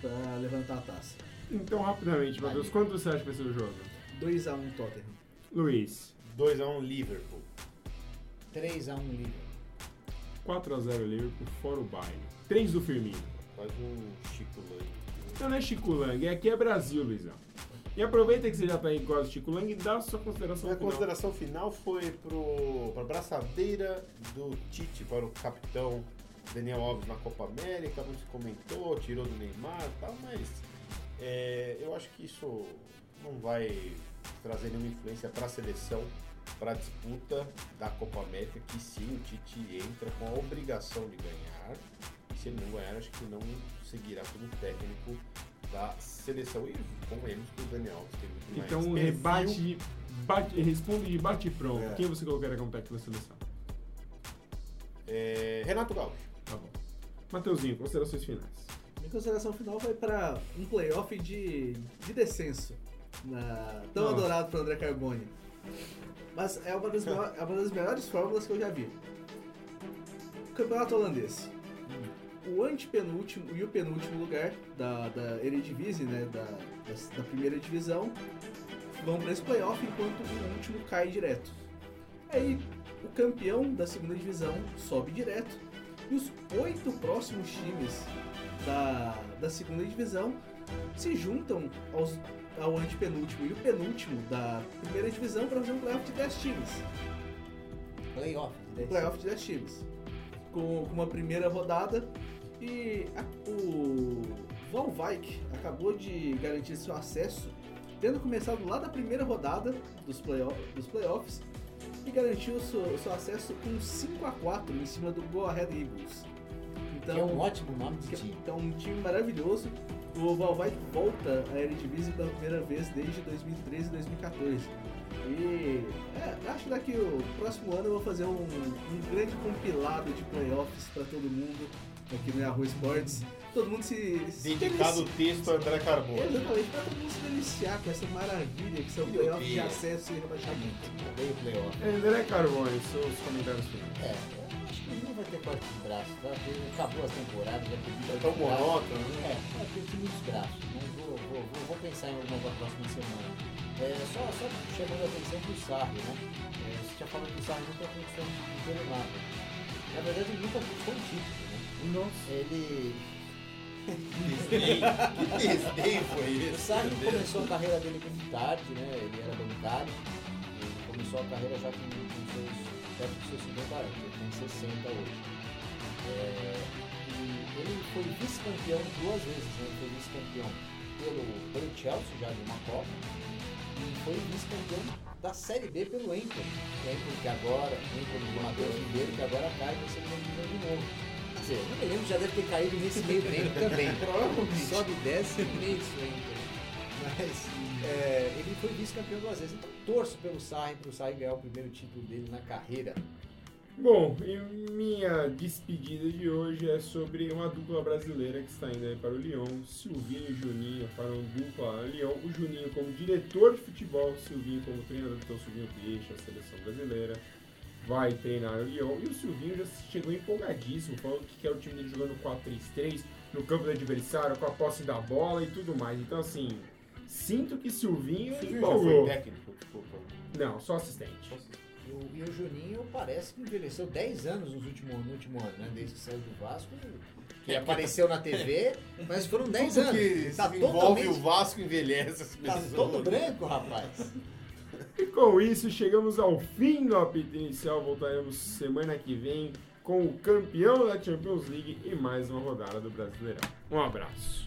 [SPEAKER 3] pra levantar a taça.
[SPEAKER 1] Então, rapidamente, Matheus, quanto você acha que vai ser o jogo?
[SPEAKER 3] 2x1 Tottenham.
[SPEAKER 1] Luiz,
[SPEAKER 2] 2x1 Liverpool.
[SPEAKER 4] 3x1 Liverpool.
[SPEAKER 1] 4x0 Liverpool, fora o Bayern. 3 do Firmino.
[SPEAKER 2] Faz um Chico Lang.
[SPEAKER 1] Então não é Chico Lang, aqui é Brasil, Luizão. E aproveita que você já tá aí quase Chico Lang e dá a sua consideração
[SPEAKER 2] Minha
[SPEAKER 1] final.
[SPEAKER 2] consideração final foi para a braçadeira do Tite para o capitão Daniel Alves na Copa América. Muito se comentou, tirou do Neymar e tal, mas é, eu acho que isso não vai trazer nenhuma influência para a seleção, para a disputa da Copa América, que sim, o Tite entra com a obrigação de ganhar. E se ele não ganhar, acho que não seguirá como técnico da seleção. E convenhamos que o Daniel Alves tem muito mais
[SPEAKER 1] Então rebate, bate, responde de bate e pronto.
[SPEAKER 2] É.
[SPEAKER 1] Quem você colocaria como técnico da seleção?
[SPEAKER 2] É, Renato Gaúcho.
[SPEAKER 1] Tá bom. Mateuzinho, considerações finais.
[SPEAKER 3] Minha consideração final vai para um playoff de, de descenso. Na, tão
[SPEAKER 1] Nossa.
[SPEAKER 3] adorado por André Carboni. Mas é uma, das é uma das melhores fórmulas que eu já vi. Campeonato holandês. O antepenúltimo e o penúltimo lugar da, da Eredivisie, né, da, da, da primeira divisão, vão para esse playoff, enquanto o último cai direto. Aí o campeão da segunda divisão sobe direto e os oito próximos times da, da segunda divisão se juntam aos, ao antepenúltimo e o penúltimo da primeira divisão para fazer um playoff de 10 times.
[SPEAKER 4] Playoff. de
[SPEAKER 3] Um playoff de 10 times. Com, com uma primeira rodada e a- o Valvik acabou de garantir seu acesso, tendo começado lá da primeira rodada dos, playoff, dos playoffs e garantiu seu, seu acesso com 5 a 4 em cima do Go Ahead Eagles.
[SPEAKER 4] Que é um ótimo nome de time.
[SPEAKER 3] Então, um time maravilhoso. O Valvik volta à Eredivisie pela primeira vez desde 2013 e 2014. E é, acho que daqui o próximo ano eu vou fazer um, um grande compilado de playoffs para todo mundo aqui no Yahoo Sports. Todo mundo se, se
[SPEAKER 2] Dedicado o texto a André Carbone.
[SPEAKER 3] Exatamente, para todo mundo se deliciar com essa maravilha que são
[SPEAKER 2] Meu
[SPEAKER 3] playoffs de acesso e rebaixamento.
[SPEAKER 4] Veio o playoff.
[SPEAKER 1] André Carvone, seus comentários finais.
[SPEAKER 4] É, acho que não vai ter corte de braço, tá? Porque acabou as temporadas, já teve
[SPEAKER 2] É tão monótono, né?
[SPEAKER 4] É, vai ter muitos braços. Mas vou, vou, vou, vou pensar em alguma pra próxima semana. É, só, só chamando a atenção pro Sarri, né? É, você já falou que o Sarri nunca conquistou um título nada. Na verdade, ele nunca conquistou um título, né?
[SPEAKER 1] Nossa.
[SPEAKER 4] Ele.
[SPEAKER 2] Desdém. Que desdém foi
[SPEAKER 4] O
[SPEAKER 2] esse?
[SPEAKER 4] Sarri começou a carreira dele muito tarde, né? Ele era bancário. Ele começou a carreira já com, com seus, perto dos seus 50 anos, ele tem 60 hoje. É, e ele foi vice-campeão duas vezes, né? Ele foi vice-campeão pelo, pelo Chelsea, já de uma Copa, e foi vice-campeão da Série B pelo Inter. O Inter que agora, o Inter do Matheus Ribeiro, que agora cai na segunda divisão de novo. Dizer, não me lembro, já deve ter caído nesse meio tempo também.
[SPEAKER 3] Provavelmente.
[SPEAKER 4] Sobe 10 e meio isso Inter. Mas é, ele foi vice-campeão duas vezes. Então torço pelo Sarri, para o Sarri ganhar o primeiro título dele na carreira.
[SPEAKER 1] Bom, e minha despedida de hoje é sobre uma dupla brasileira que está indo aí para o Lyon, Silvinho e Juninho para um dupla Lyon, o Juninho como diretor de futebol, o Silvinho como treinador, então o Silvinho deixa a seleção brasileira, vai treinar o Lyon, e o Silvinho já chegou empolgadíssimo, falando que quer o time dele jogando 4-3-3, no campo do adversário, com a posse da bola e tudo mais, então assim, sinto que Silvinho,
[SPEAKER 2] Você viu já
[SPEAKER 1] empolgou.
[SPEAKER 2] foi técnico? Desculpa.
[SPEAKER 1] Não, só assistente.
[SPEAKER 4] E o, e o Juninho parece que envelheceu 10 anos nos últimos, no último ano, né? Desde que saiu do Vasco. Que apareceu na TV, mas foram 10
[SPEAKER 2] Tudo
[SPEAKER 4] anos.
[SPEAKER 2] que
[SPEAKER 4] tá
[SPEAKER 2] envolve o Vasco envelhece as
[SPEAKER 4] Tá
[SPEAKER 2] pessoas.
[SPEAKER 4] todo branco, rapaz.
[SPEAKER 1] E com isso, chegamos ao fim do apito inicial. Voltaremos semana que vem com o campeão da Champions League e mais uma rodada do Brasileirão. Um abraço.